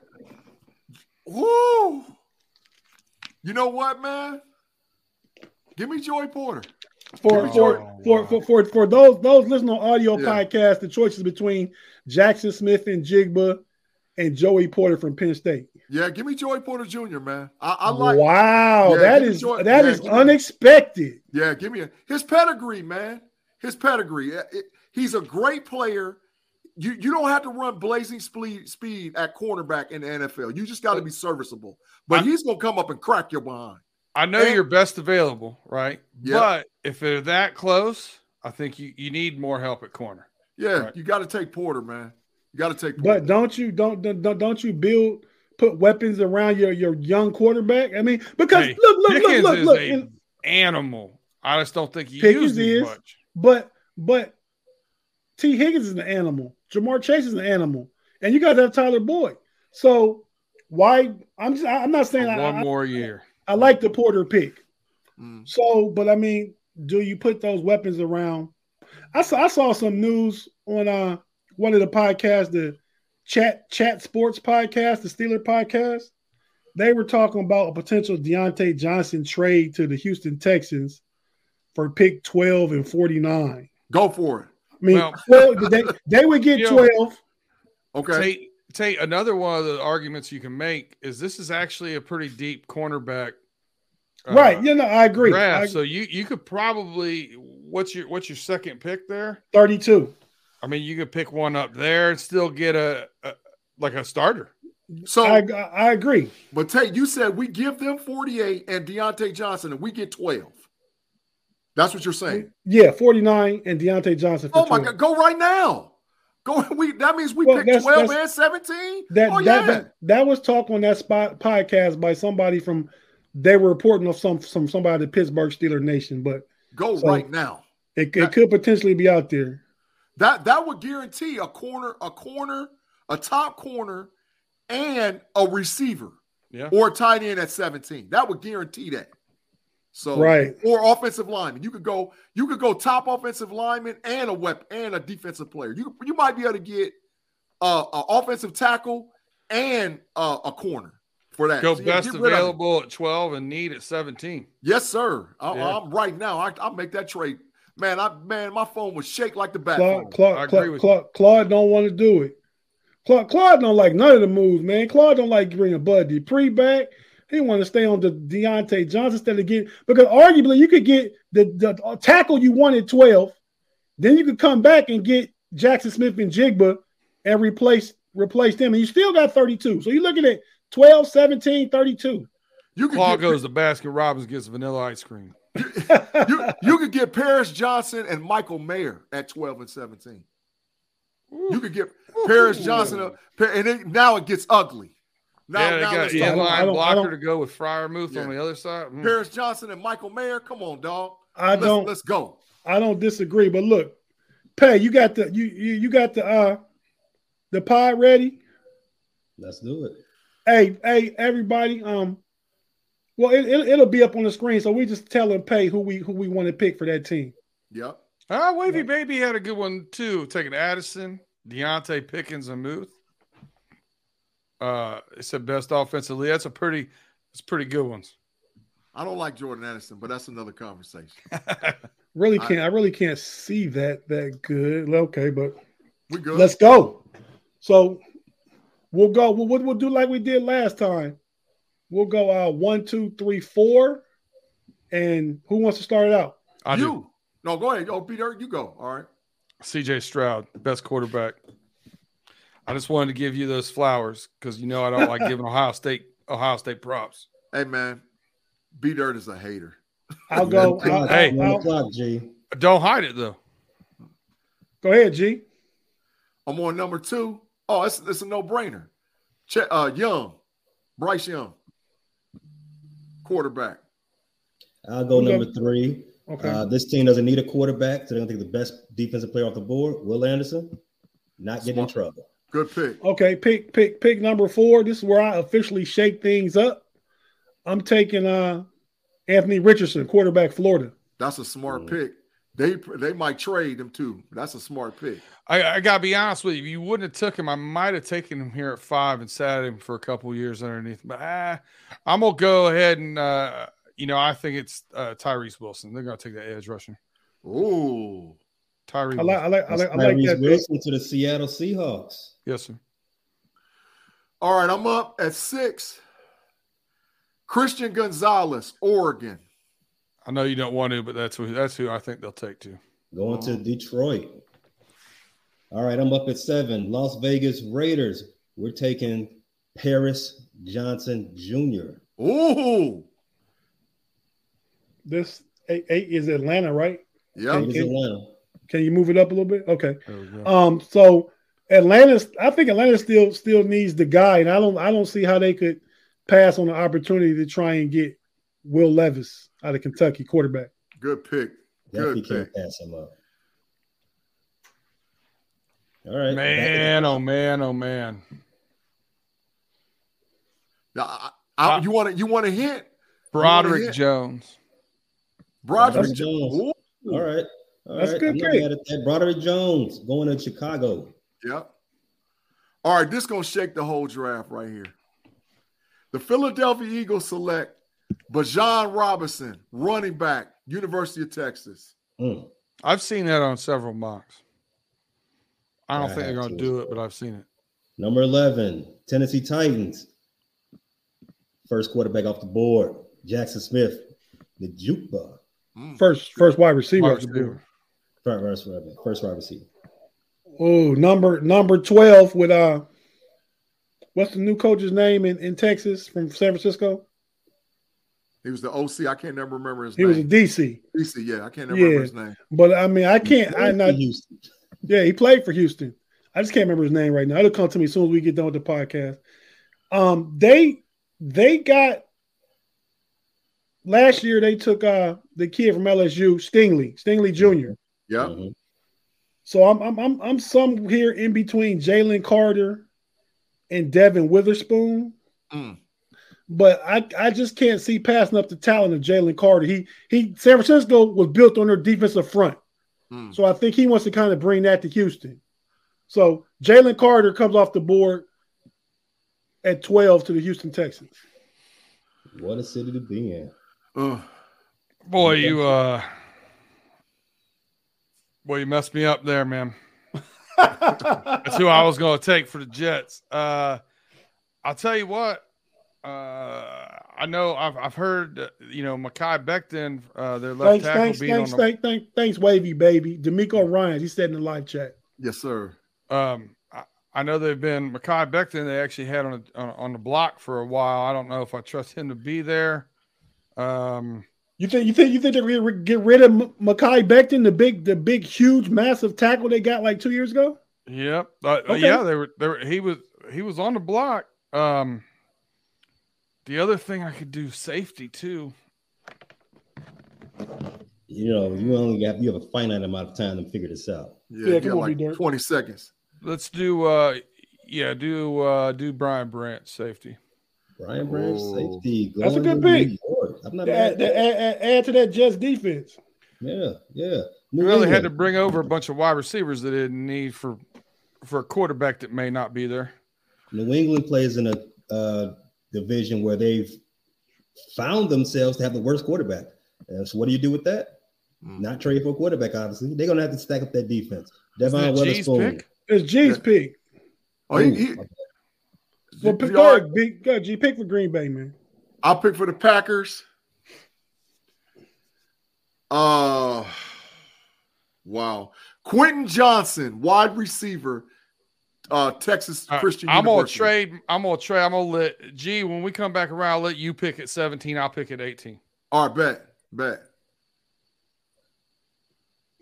Woo! You know what, man? Give me Joey Porter. For me for, for for for for those those listening on audio Yeah. podcast, the choices between Jaxon Smith-Njigba and Joey Porter from Penn State. Yeah, give me Joey Porter Jr., man. I, I like. wow, yeah, that is give me is Joey- that yeah, is me- unexpected. Yeah, give me a, his pedigree, man. His pedigree. Uh, it- he's a great player. You you don't have to run blazing speed speed at cornerback in the NFL. You just got to be serviceable. But he's gonna come up and crack your behind. I know And- you're best available, right? Yeah. But if they're that close, I think you, you need more help at corner. Yeah, Right. you got to take Porter, man. You got to take Porter. But don't you don't don't don't you build put weapons around your your young quarterback? I mean, because Hey, look look Pickens look look is look. animal. I just don't think you Pickens use is, much. but but Tee Higgins is an animal. Ja'Marr Chase is an animal, and you got to have Tyler Boyd. So why? I'm just, I'm not saying One I- more year. I like the Porter pick. Mm. So, but I mean, do you put those weapons around? I saw I saw some news on uh one of the podcasts, the Chat Chat Sports podcast, the Steeler podcast. They were talking about a potential Diontae Johnson trade to the Houston Texans for pick 12 and 49. Go for it. I mean, Well- well, they, they would get You know- 12. Okay. Tate, Tate, another one of the arguments you can make is this is actually a pretty deep cornerback. uh, right. You know, I agree. Draft. I- so you you could probably what's your what's your second pick there? 32. I mean, you could pick one up there and still get a, a like a starter. So, I, I agree. but Tate, you said we give them 48 and Diontae Johnson, and we get 12. That's what you're saying. Yeah, 49 and Diontae Johnson. For Oh my 12. God, go right now. Go. We that means we Well, pick that's- 12 that's- and 17. That, oh that, yeah. that that was talk on that spot podcast by somebody from they were reporting of some some somebody at Pittsburgh Steeler Nation, but go so- right now. it, it could potentially be out there. That that would guarantee a corner, a corner, a top corner, and a receiver Yeah. or a tight end at 17. That would guarantee that. So Right. or offensive lineman. You could go, you could go top offensive lineman and a weapon and a defensive player. You you might be able to get uh, a offensive tackle and uh, a corner for that. Go So, best get rid of it. available at 12 and need at 17. Yes, sir. I, Yeah. I'm right now. I, I'll make that trade. Man, I man, my phone would shake like the bat. Claude, phone. Claude, I agree Claude, with Claude, Claude don't want to do it. Claude, Claude don't like none of the moves, man. Claude don't like bringing Bud Dupree back. He want to stay on the Diontae Johnson instead of getting because arguably you could get the, the tackle you wanted 12, then you could come back and get Jaxon Smith-Njigba and replace replace them, and you still got 32. So you're looking at 12, 17, 32. You could Claw get, goes to Baskin Robbins gets vanilla ice cream. you, you could get Paris Johnson and Michael Mayer at 12 and 17. You could get Paris Johnson, uh, and it, now it gets ugly. Now, yeah, they now got let's an talk I don't- inline blocker to go with Freiermuth Yeah. on the other side. Mm. Paris Johnson and Michael Mayer. Come on, dog. I Let's, don't let's go. I don't disagree, but look, Pay, you got the you you, you got the uh the pod ready. Let's do it. Hey, hey, everybody. Um, well, it, it, it'll be up on the screen, so we just tell them pay who we who we want to pick for that team. Yep. Ah, Wavy Baby had a good one too. Taking Addison, Diontae Pickens, and Muth. Uh, it said best offensively. That's a pretty, it's pretty good ones. I don't like Jordan Anderson, but that's another conversation. Really can't I, really can't see that that good. Okay, but We good. let's go. So we'll go. We'll, we'll, we'll do like we did last time. We'll go uh one, two, three, four, and who wants to start it out? I do. you. No, go ahead. Oh, Peter, you go. All right. CJ Stroud, best quarterback. I just wanted to give you those flowers because you know I don't like giving Ohio State Ohio State props. Hey, man. B Dirt is a hater. I'll go. I'll, o'clock, Hey. one I'll- o'clock, G. Don't hide it though. go ahead, G. I'm on number two. Oh, it's, it's a no brainer. Che- uh, Young, Bryce Young, quarterback. I'll go Who's number three. Okay. Uh, this team doesn't need a quarterback, so they're gonna take the best defensive player off the board, Will Anderson. Not get in trouble. Good pick. Okay, pick pick pick number four. This is where I officially shake things up. I'm taking uh Anthony Richardson, quarterback, Florida. That's a smart pick. They they might trade him too. That's a smart pick. I, I gotta be honest with you. If you wouldn't have took him, I might have taken him here at five and sat him for a couple years underneath. But ah, I'm gonna go ahead and uh, you know I think it's uh, Tyrese Wilson. They're gonna take that edge rusher. Ooh, Tyrese. I like, I like, I like, I like Tyrese that. Wilson to the Seattle Seahawks. Yes, sir. All right, I'm up at six. Christian Gonzalez, Oregon. I know you don't want to, but that's who that's who I think they'll take to. Going to Detroit. All right, I'm up at seven. Las Vegas Raiders. We're taking Paris Johnson Jr. Ooh, This eight, eight is Atlanta, right? yeah. Can- can- Atlanta. Can you move it up a little bit? Okay. There we go. Um, so Atlanta, I think Atlanta still still needs the guy, and I don't I don't see how they could pass on the opportunity to try and get Will Levis out of Kentucky quarterback. Good pick. Definitely Good can't pick. pass him up. All right. Man, oh man, oh man. Now, I, I, uh, you want to you want a hint? Broderick hit? Jones. Broderick Broderick Jones. Jones. Ooh. All right. All That's right. good I'm pick. at that. Broderick Jones going to Chicago. Yep. All right, this gonna shake the whole draft right here. The Philadelphia Eagles select Bijan Robinson, running back, University of Texas. Mm. I've seen that on several mocks. I don't I think they're gonna to do it, but I've seen it. Number 11, Tennessee Titans. First quarterback off the board, Jackson Smith, the Jukeba. First first wide receiver. Wide off the board. First, first, first wide receiver. Oh, number number twelve with uh, what's the new coach's name in, in Texas from San Francisco? He was the OC. I can't never remember his name. He was a. DC. DC, yeah, I can't never remember his name. but I mean, I can't. I Played not. Houston. Yeah, he played for Houston. I just can't remember his name right now. It'll come to me as soon as we get done with the podcast. Um, they they got last year. They took uh the kid from LSU, Stingley, Stingley Jr. Yeah. Mhm. So I'm I'm I'm I'm some here in between Jalen Carter and Devon Witherspoon. Mm. But I, I just can't see passing up the talent of Jalen Carter. He he San Francisco was built on their defensive front. Mm. So I think he wants to kind of bring that to Houston. So Jalen Carter comes off the board at 12 to the Houston Texans. What a city to be in. Ugh. Boy, you uh boy, you messed me up there, man. That's who I was gonna take for the Jets. Uh I'll tell you what, uh I know I've I've heard uh, you know Mekhi Becton, uh their left thanks, tackle thanks, being thanks, on the thanks, thanks, thanks, Wavy baby. DeMeco Ryan, he said in the live chat. Yes, sir. Um, I, I know they've been Mekhi Becton. They actually had on, a, on on the block for a while. I don't know if I trust him to be there. Um, You think you think you think they're gonna get rid of M- Mekhi Becton, the big, the big, huge, massive tackle they got like two years ago? yep. Uh, uh, Okay. yeah, they were. They were. He was. He was on the block. Um, the other thing I could do safety too. You know, you only got you have a finite amount of time to figure this out. Yeah, Yeah, you got like 20 seconds. Let's do. uh Yeah, do uh do Brian Brandt safety. Brian Branch, Oh. safety. That's a going good to pick. New York. I'm not Add, mad. add, that. add, add to that Jets defense. Yeah, yeah. We New really had to bring over a bunch of wide receivers that didn't need for for a quarterback that may not be there. New England plays in a uh, division where they've found themselves to have the worst quarterback. Uh, so what do you do with that? Mm. Not trade for a quarterback, obviously. They're gonna have to stack up that defense. Isn't Devon it G's Witherspoon. pick? It's G's Yeah. pick. Oh, Ooh, he, Well, pick, all go right? ahead, B, go ahead, G. Pick for Green Bay, man. I'll pick for the Packers. Uh wow. Quentin Johnson, wide receiver, uh, Texas Uh, Christian I'm gonna University. trade. I'm gonna trade. I'm gonna let G. When we come back around, I'll let you pick at 17. I'll pick at 18. All right, bet, bet.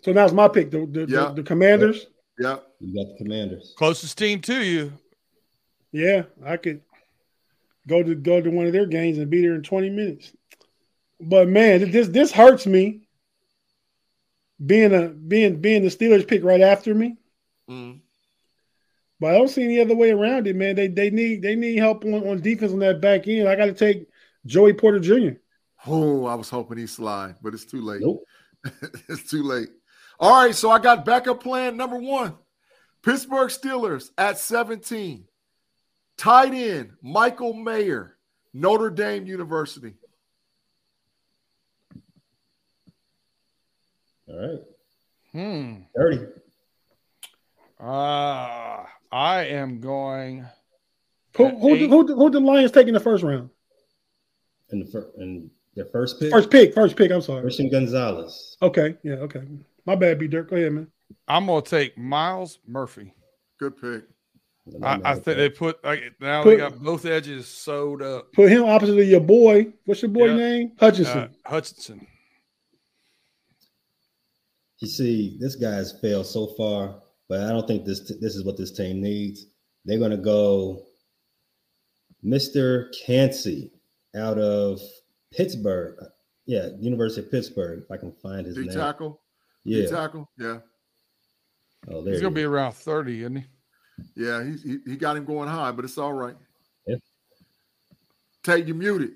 So now's my pick. The the, Yeah. the, the Commanders. Yep. You got the Commanders. Closest team to you. Yeah, I could go to go to one of their games and be there in 20 minutes. But man, this this hurts me. Being a being being the Steelers pick right after me. Mm. But I don't see any other way around it, man. They they need they need help on, on defense on that back end. I got to take Joey Porter Jr. Oh, I was hoping he slide, but it's too late. Nope. it's too late. All right, so I got backup plan number one. Pittsburgh Steelers at 17. Tight end, Michael Mayer, Notre Dame University. All right. Hmm. 30. Uh, I am going. Who at who, who, who, who the Lions taking the first round? In the fir- in their first pick, First pick, first pick. I'm sorry. Christian Gonzalez. Okay, yeah, okay. My bad, B Dirt. Go ahead, man. I'm going to take Myles Murphy. Good pick. I, I think they put like, now Put- they got both edges sewed up. Put him opposite of your boy. What's your boy Yeah. name? Hutchinson. Uh, Hutchinson. You see, this guy has failed so far, but I don't think this this is what this team needs. They're gonna go Mr. Kancey out of Pittsburgh. Yeah, University of Pittsburgh. If I can find his D name. tackle. D Yeah. tackle. Yeah. Oh, there He's going to be around 30, isn't he? Yeah, he, he he got him going high, but it's all right. Yeah. Tate, you muted.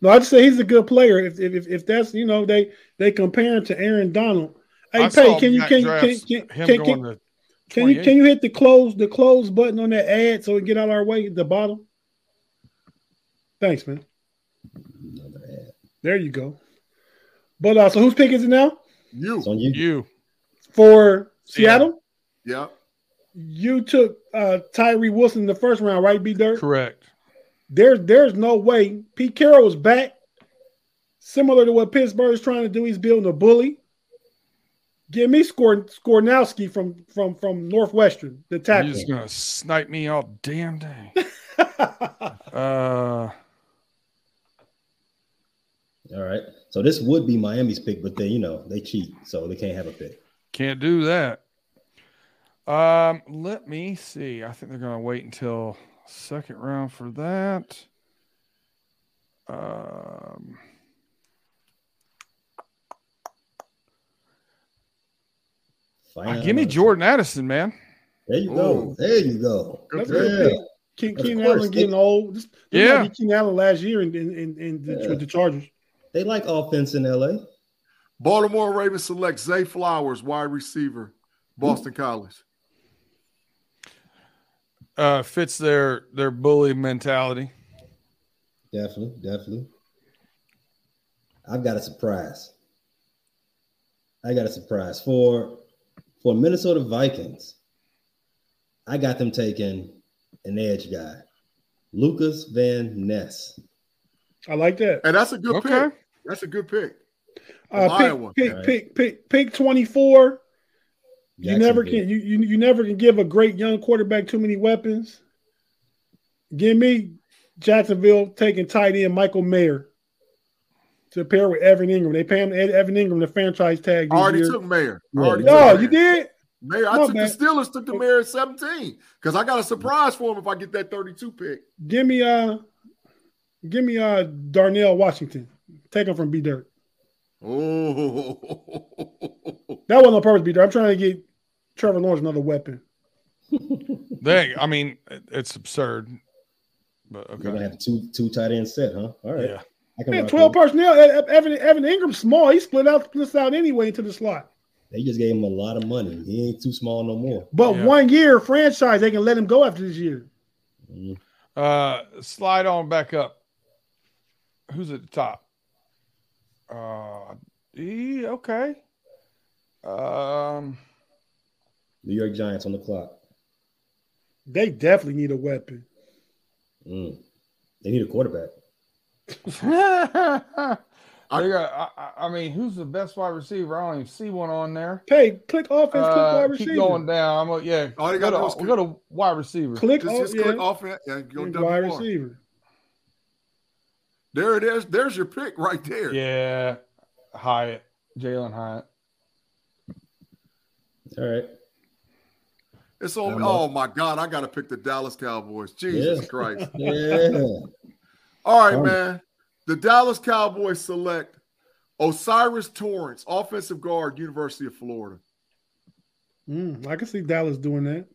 No, I'd say he's a good player. If if, if that's you know they they compare him to Aaron Donald. Hey, I Pay, can you Matt can, can, can, can, can, can you can you hit the close the close button on that ad so we get out our way at the bottom? Thanks, man. There you go. But uh, so whose pick is it now You. It's on you. You. for Seattle? Yeah. You took uh, Tyree Wilson in the first round, right? B Dirt. Correct. There's there's no way. Pete Carroll is back. Similar to what Pittsburgh is trying to do, he's building a bully. Give me Skor, Skornowski from from from Northwestern, the You're tackle. just going to snipe me all damn day. uh, All right. So this would be Miami's pick, but they, you know, they cheat, so they can't have a pick. can't do that. Um, let me see. I think they're going to wait until second round for that. Um, Find give me. Jordan Addison, man. There you Oh. go. There you go. That's a Yeah. good pick. Ke- Of Keenan course, Allen getting they- old. This, this Yeah. might be Keenan Allen last year in in, in, in the, Yeah. with the Chargers. They like offense in LA. Baltimore Ravens select Zay Flowers, wide receiver, Boston College. Uh, fits their their bully mentality. Definitely, definitely. I've got a surprise. I got a surprise for for Minnesota Vikings. I got them taking an edge guy, Lucas Van Ness. I like that. And that's a good Okay. pick. That's a good pick. Uh, From pick, pick, Right. pick, pick, pick, 24. You never can you, you you never can give a great young quarterback too many weapons. Give me Jacksonville taking tight end Michael Mayer to pair with Evan Engram. They pay him Ed- Evan Engram the franchise tag I this already year. took Mayer. I already yeah. took Oh, Mayer. you did? Mayer, I My took bad. the Steelers, took the Mayer at 17 because I got a surprise for him if I get that 32 pick. Give me uh give me uh Darnell Washington. Take him from B Dirt. Oh, That wasn't on purpose, B Dirt. I'm trying to get Trevor Lawrence another weapon. They, I mean, it- it's absurd. But You're gonna okay, have two two tight end set, huh? All right. yeah. I can Man, 12 with it. personnel. Evan Evan Engram's small. He split out splits out anyway into the slot. They just gave him a lot of money. He ain't too small no more. But Yeah. one year franchise, they can let him go after this year. Mhm. Uh, slide on back up. Who's at the top? Uh. Okay. Um, New York Giants on the clock. They definitely need a weapon. Mm. They need a quarterback. they got. I, I- I mean, who's the best wide receiver? I don't even see one on there. Hey, click offense, click Uh, wide keep going down. I'm a, yeah. All you gotta do to, is we'll go to wide receiver. Click, just, oh, just yeah. click off it and go and double wide R. receiver. There it is. There's your pick right there. Yeah, Hyatt, Jalin Hyatt. All right. It's on. I'm Oh my God, I got to pick the Dallas Cowboys. Jesus Yeah. Christ. Yeah. All right, Um, man. The Dallas Cowboys select O'Cyrus Torrence, offensive guard, University of Florida. Mm, I can see Dallas doing that.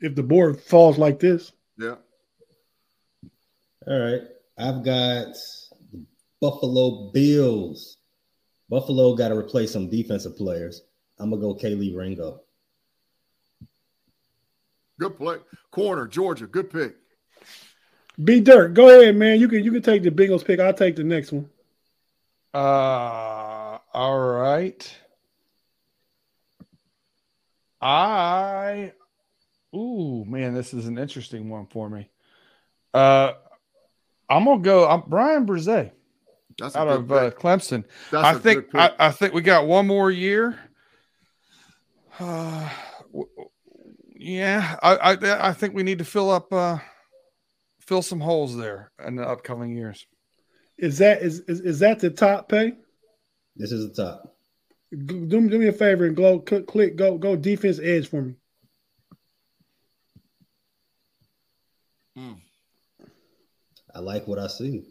If the board falls like this, Yeah. All right. I've got the Buffalo Bills Buffalo got to replace some defensive players. I'm gonna go Kelee Ringo. Good play. Corner, Georgia. Good pick. B Dirt, go ahead, man. You can you can take the Bengals pick. I'll take the next one. Uh, all right. I, ooh, man, this is an interesting one for me. Uh, I'm gonna go. I'm Bryan Bresee That's out of uh. Clemson. That's I a think good I. I think we got one more year. Uh, w- yeah, I, I I think we need to fill up uh fill some holes there in the upcoming years. Is that is is, is that the top pay? This is the top. Do, me- do me a favor and go click, click go go defense edge for me. I like what I see.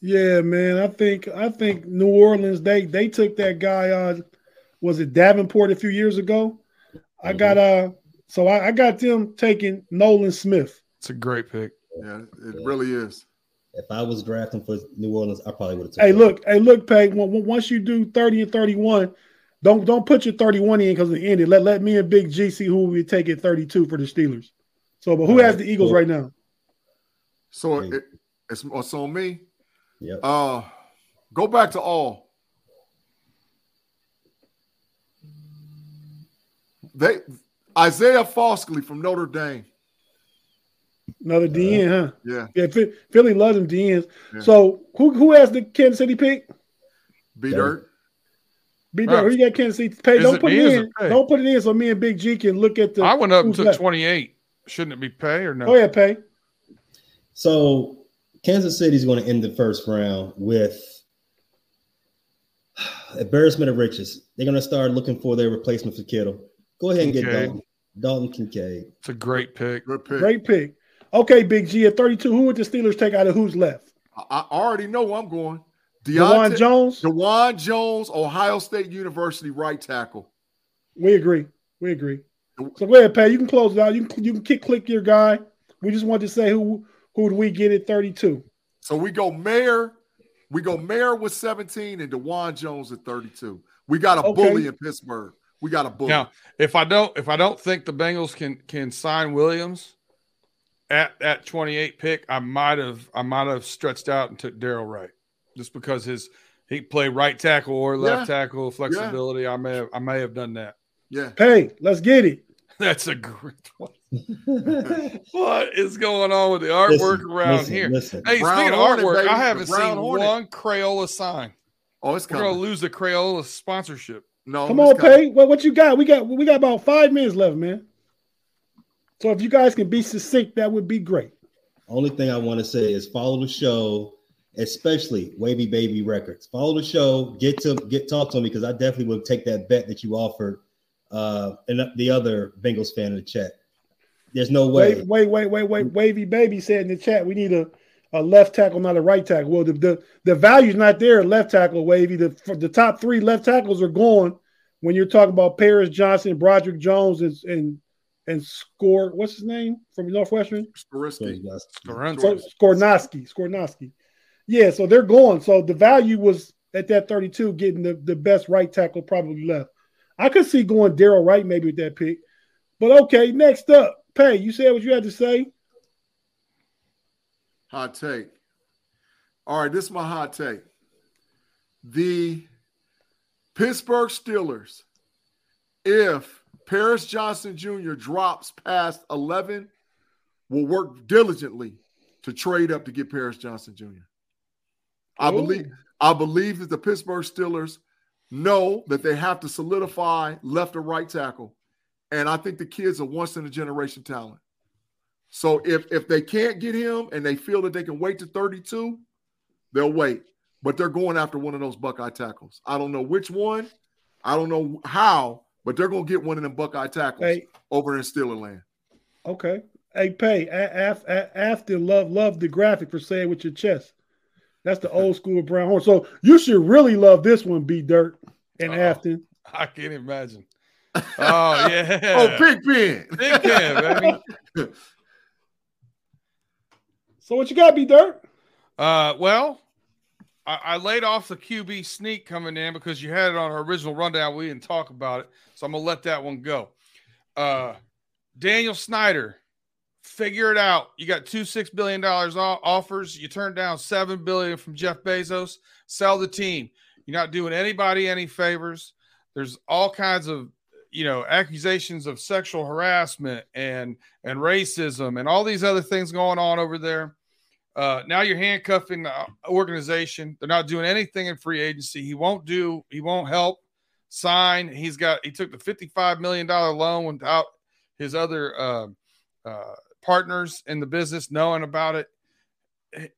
Yeah, man. I think I think New Orleans they they took that guy uh was it Davenport a few years ago? I got uh so I, I got them taking Nolan Smith. It's a great pick. Yeah, it really is. If I was drafting for New Orleans, I probably would have. Taken. Hey, look, hey, look, Peg. on- on- Once you do thirty and thirty-one, don't don't put your thirty-one in because the end. Let let me and Big G see who we take at thirty-two for the Steelers. So, but who has the Eagles right now? So it, it's, it's on me. Yep. Uh, go back to all. They Isaiah Foskey from Notre Dame. Another DN, huh? Yeah. Yeah, Philly loves them DNs. Yeah. So who who has the Kansas City pick? B Dirt. Be there. Who you got Kansas City? Pay. Is Don't it put it in. Pay? Don't put it in so me and Big G can look at the. I went up and took 28. Shouldn't it be pay or no? Go ahead, Pay. So Kansas City's going to end the first round with embarrassment of riches. They're going to start looking for their replacement for Kittle. Go ahead and get Dalton. Dalton Kincaid. It's a great pick. Good pick. Great pick. Okay, Big G at 32. Who would the Steelers take out of who's left? I I already know where I'm going. Dawand Jones? Dawand Jones, Ohio State University right tackle. We agree. We agree. So go ahead, Pat. You can close it out. You can you can kick click your guy. We just want to say who who do we get at 32? So we go Mayer. We go Mayer with 17 and Dawand Jones at 32. We got a Okay. bully in Pittsburgh. We got a bully. Now, if I don't, if I don't think the Bengals can can sign Williams at at 28 pick, I might have I might have stretched out and took Daryl Wright just because his he played right tackle or left Yeah. tackle flexibility. I may have I may have done that. Yeah. Hey, Let's get it. That's a great one. what is going on with the artwork Listen, around listen, here? listen. Hey, Brown speaking of Hornet, artwork, baby. I haven't Brown seen Hornet. one Crayola sign. Oh, it's We're gonna lose the Crayola sponsorship. No, Come on, Pay. What, what you got? We got we got about five minutes left, man. So if you guys can be succinct, that would be great. Only thing I want to say is follow the show, especially Wavy Baby Records. Follow the show. Get to get talk to me because I definitely will take that bet that you offered. Uh, and the other Bengals fan in the chat. There's no way. Wait, wait, wait, wait, wait. Wavy baby said in the chat, we need a, a left tackle, not a right tackle. Well, the the, the value's not there. Left tackle, Wavy. The for the top three left tackles are gone when you're talking about Paris Johnson, Broderick Jones, and and and Score. What's his name from Northwestern? Skorisky. So, Skornoski. Skornoski. Yeah, so they're going. So the value was at that 32, getting the, the best right tackle probably left. I could see going Daryl Wright maybe with that pick. But okay, next up, Pay. You said what you had to say. Hot take. All right, this is my hot take. The Pittsburgh Steelers, if Paris Johnson Jr. drops past 11, will work diligently to trade up to get Paris Johnson Jr. I oh. believe I believe that the Pittsburgh Steelers know that they have to solidify left or right tackle. And I think the kid's a once in a generation talent. So if if they can't get him and they feel that they can wait to 32, they'll wait. But they're going after one of those Buckeye tackles. I don't know which one. I don't know how, but they're going to get one of them Buckeye tackles Hey. over in Steeler land. Okay. Hey, Pay. A- After love, love the graphic for saying with your chest. That's the old school Brown Horn. So you should really love this one, B Dirt and uh-uh. Afton. I can't imagine. Oh yeah. Oh. Big Ben, baby. So what you got, B Dirt? Uh, well, I, I laid off the QB sneak coming in because you had it on our original rundown. We didn't talk about it, so I'm gonna let that one go. Uh, Daniel Snyder, figure it out. You got two six billion dollars offers. You turned down seven billion from Jeff Bezos. Sell the team. You're not doing anybody any favors. There's all kinds of you know accusations of sexual harassment and and racism and all these other things going on over there. Uh, now you're handcuffing the organization. They're not doing anything in free agency. He won't do. He won't help sign. He's got. He took the 55 million dollar loan without his other uh, uh, partners in the business knowing about it.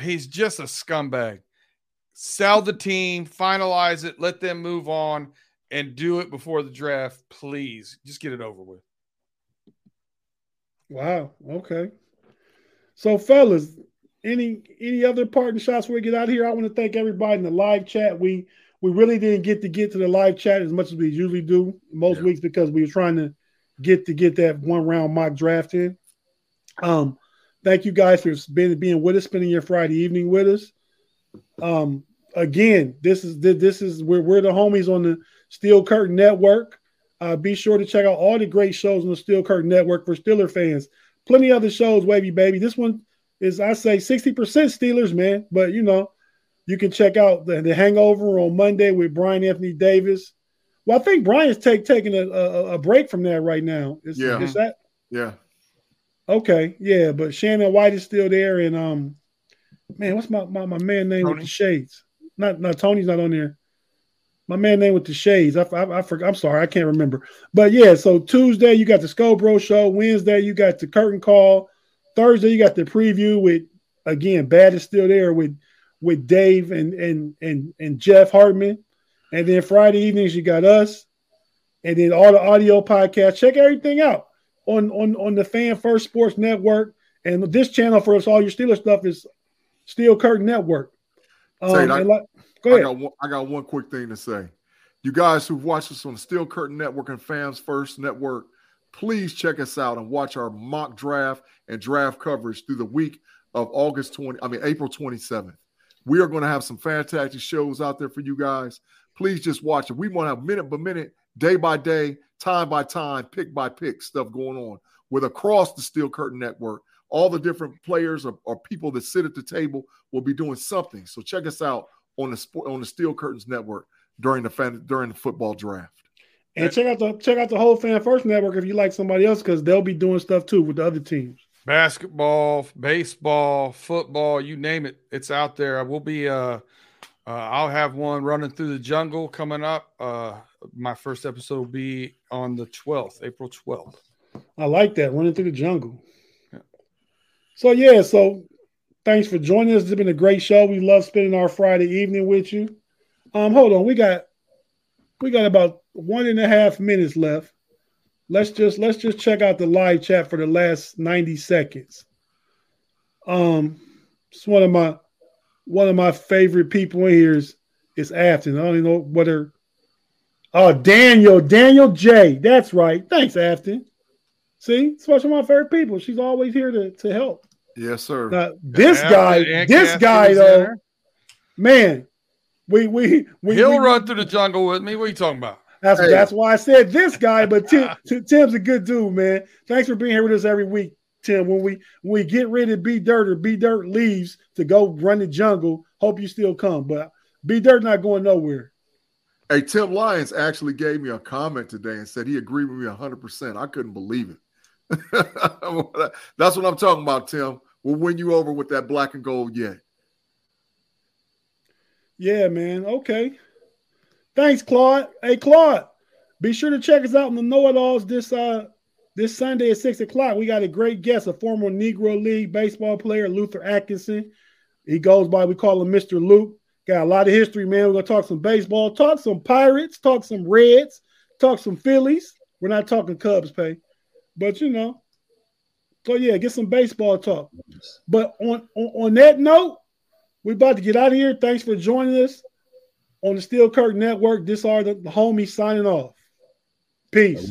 He's just a scumbag. Sell the team, finalize it, let them move on and do it before the draft, please. Just get it over with. Wow. Okay. So, fellas, any any other parting shots before we get out of here? I want to thank everybody in the live chat. We we really didn't get to get to the live chat as much as we usually do most yeah. weeks because we were trying to get to get that one round mock draft in. Um, thank you guys for being being with us, spending your Friday evening with us. Um, again, this is this is we're we're the homies on the Steel Curtain Network. Uh, be sure to check out all the great shows on the Steel Curtain Network for Steeler fans. Plenty of other shows, Wavy Baby. This one is, I say, 60% Steelers, man. But, you know, you can check out the, the Hangover on Monday with Brian Anthony Davis. Well, I think Brian's take, taking a, a, a break from that right now. Is, yeah. Is that? Yeah. Okay. Yeah. But Shannon White is still there. And, um, man, what's my, my, my man name Tony. with the shades? Not, not Tony's not on there my man name with the shades. I, I, I forgot. I'm sorry, I can't remember. But yeah, so Tuesday you got the Scobro show. Wednesday you got the curtain call. Thursday you got the preview with again, bad is still there with with Dave and and and and Jeff Hartman. And then Friday evenings you got us, and then all the audio podcasts. Check everything out on on on the Fan First Sports Network. And this channel for us, all your Steelers stuff is Steel Curtain Network. Um, Go ahead. I got, one, I got one quick thing to say. You guys who've watched us on the Steel Curtain Network and Fans First Network, please check us out and watch our mock draft and draft coverage through the week of August 20, I mean, April 27th. We are going to have some fantastic shows out there for you guys. Please just watch it. We want to have minute by minute, day by day, time by time, pick by pick stuff going on with across the Steel Curtain Network. All the different players or, or people that sit at the table will be doing something. So check us out on the sport on the Steel Curtains Network during the fan, during the football draft. And check out the check out the whole Fan First Network if you like somebody else because they'll be doing stuff too with the other teams. Basketball, baseball, football, you name it, it's out there. I will be uh, uh I'll have one running through the jungle coming up. Uh my first episode will be on the 12th, April 12th. I like that, running through the jungle. Yeah. So yeah, so Thanks for joining us. It's been a great show. We love spending our Friday evening with you. Um, hold on, we got we got about one and a half minutes left. Let's just let's just check out the live chat for the last 90 seconds. Um, it's one of my one of my favorite people in here is is Afton. I don't even know whether Oh, Daniel, Daniel J. That's right. Thanks, Afton. See, it's one of my favorite people. She's always here to, to help. Yes, sir. Now, this yeah, guy, this guy though, man, we we, we he'll we, run through the jungle with me. What are you talking about? That's hey. that's why I said this guy. But Tim, Tim's a good dude, man. Thanks for being here with us every week, Tim. When we when we get ready to B Dirt or B Dirt leaves to go run the jungle, hope you still come. But B Dirt not going nowhere. Hey, Tim Lyons actually gave me a comment today and said he agreed with me 100%. I couldn't believe it. That's what I'm talking about, Tim. We'll win you over with that black and gold yet. Yeah, man. Okay. Thanks, Claude. Hey, Claude, be sure to check us out on the KnoItAllz this uh this Sunday at six o'clock. We got a great guest, a former Negro League baseball player, Luther Atkinson. He goes by, we call him Mr. Luke. Got a lot of history, man. We're gonna talk some baseball, talk some Pirates, talk some Reds, talk some Phillies. We're not talking Cubs, Pay. But you know, so yeah, get some baseball talk. But on, on, on that note, we're about to get out of here. Thanks for joining us on the Steel Curtain Network. This are the, the homies signing off. Peace.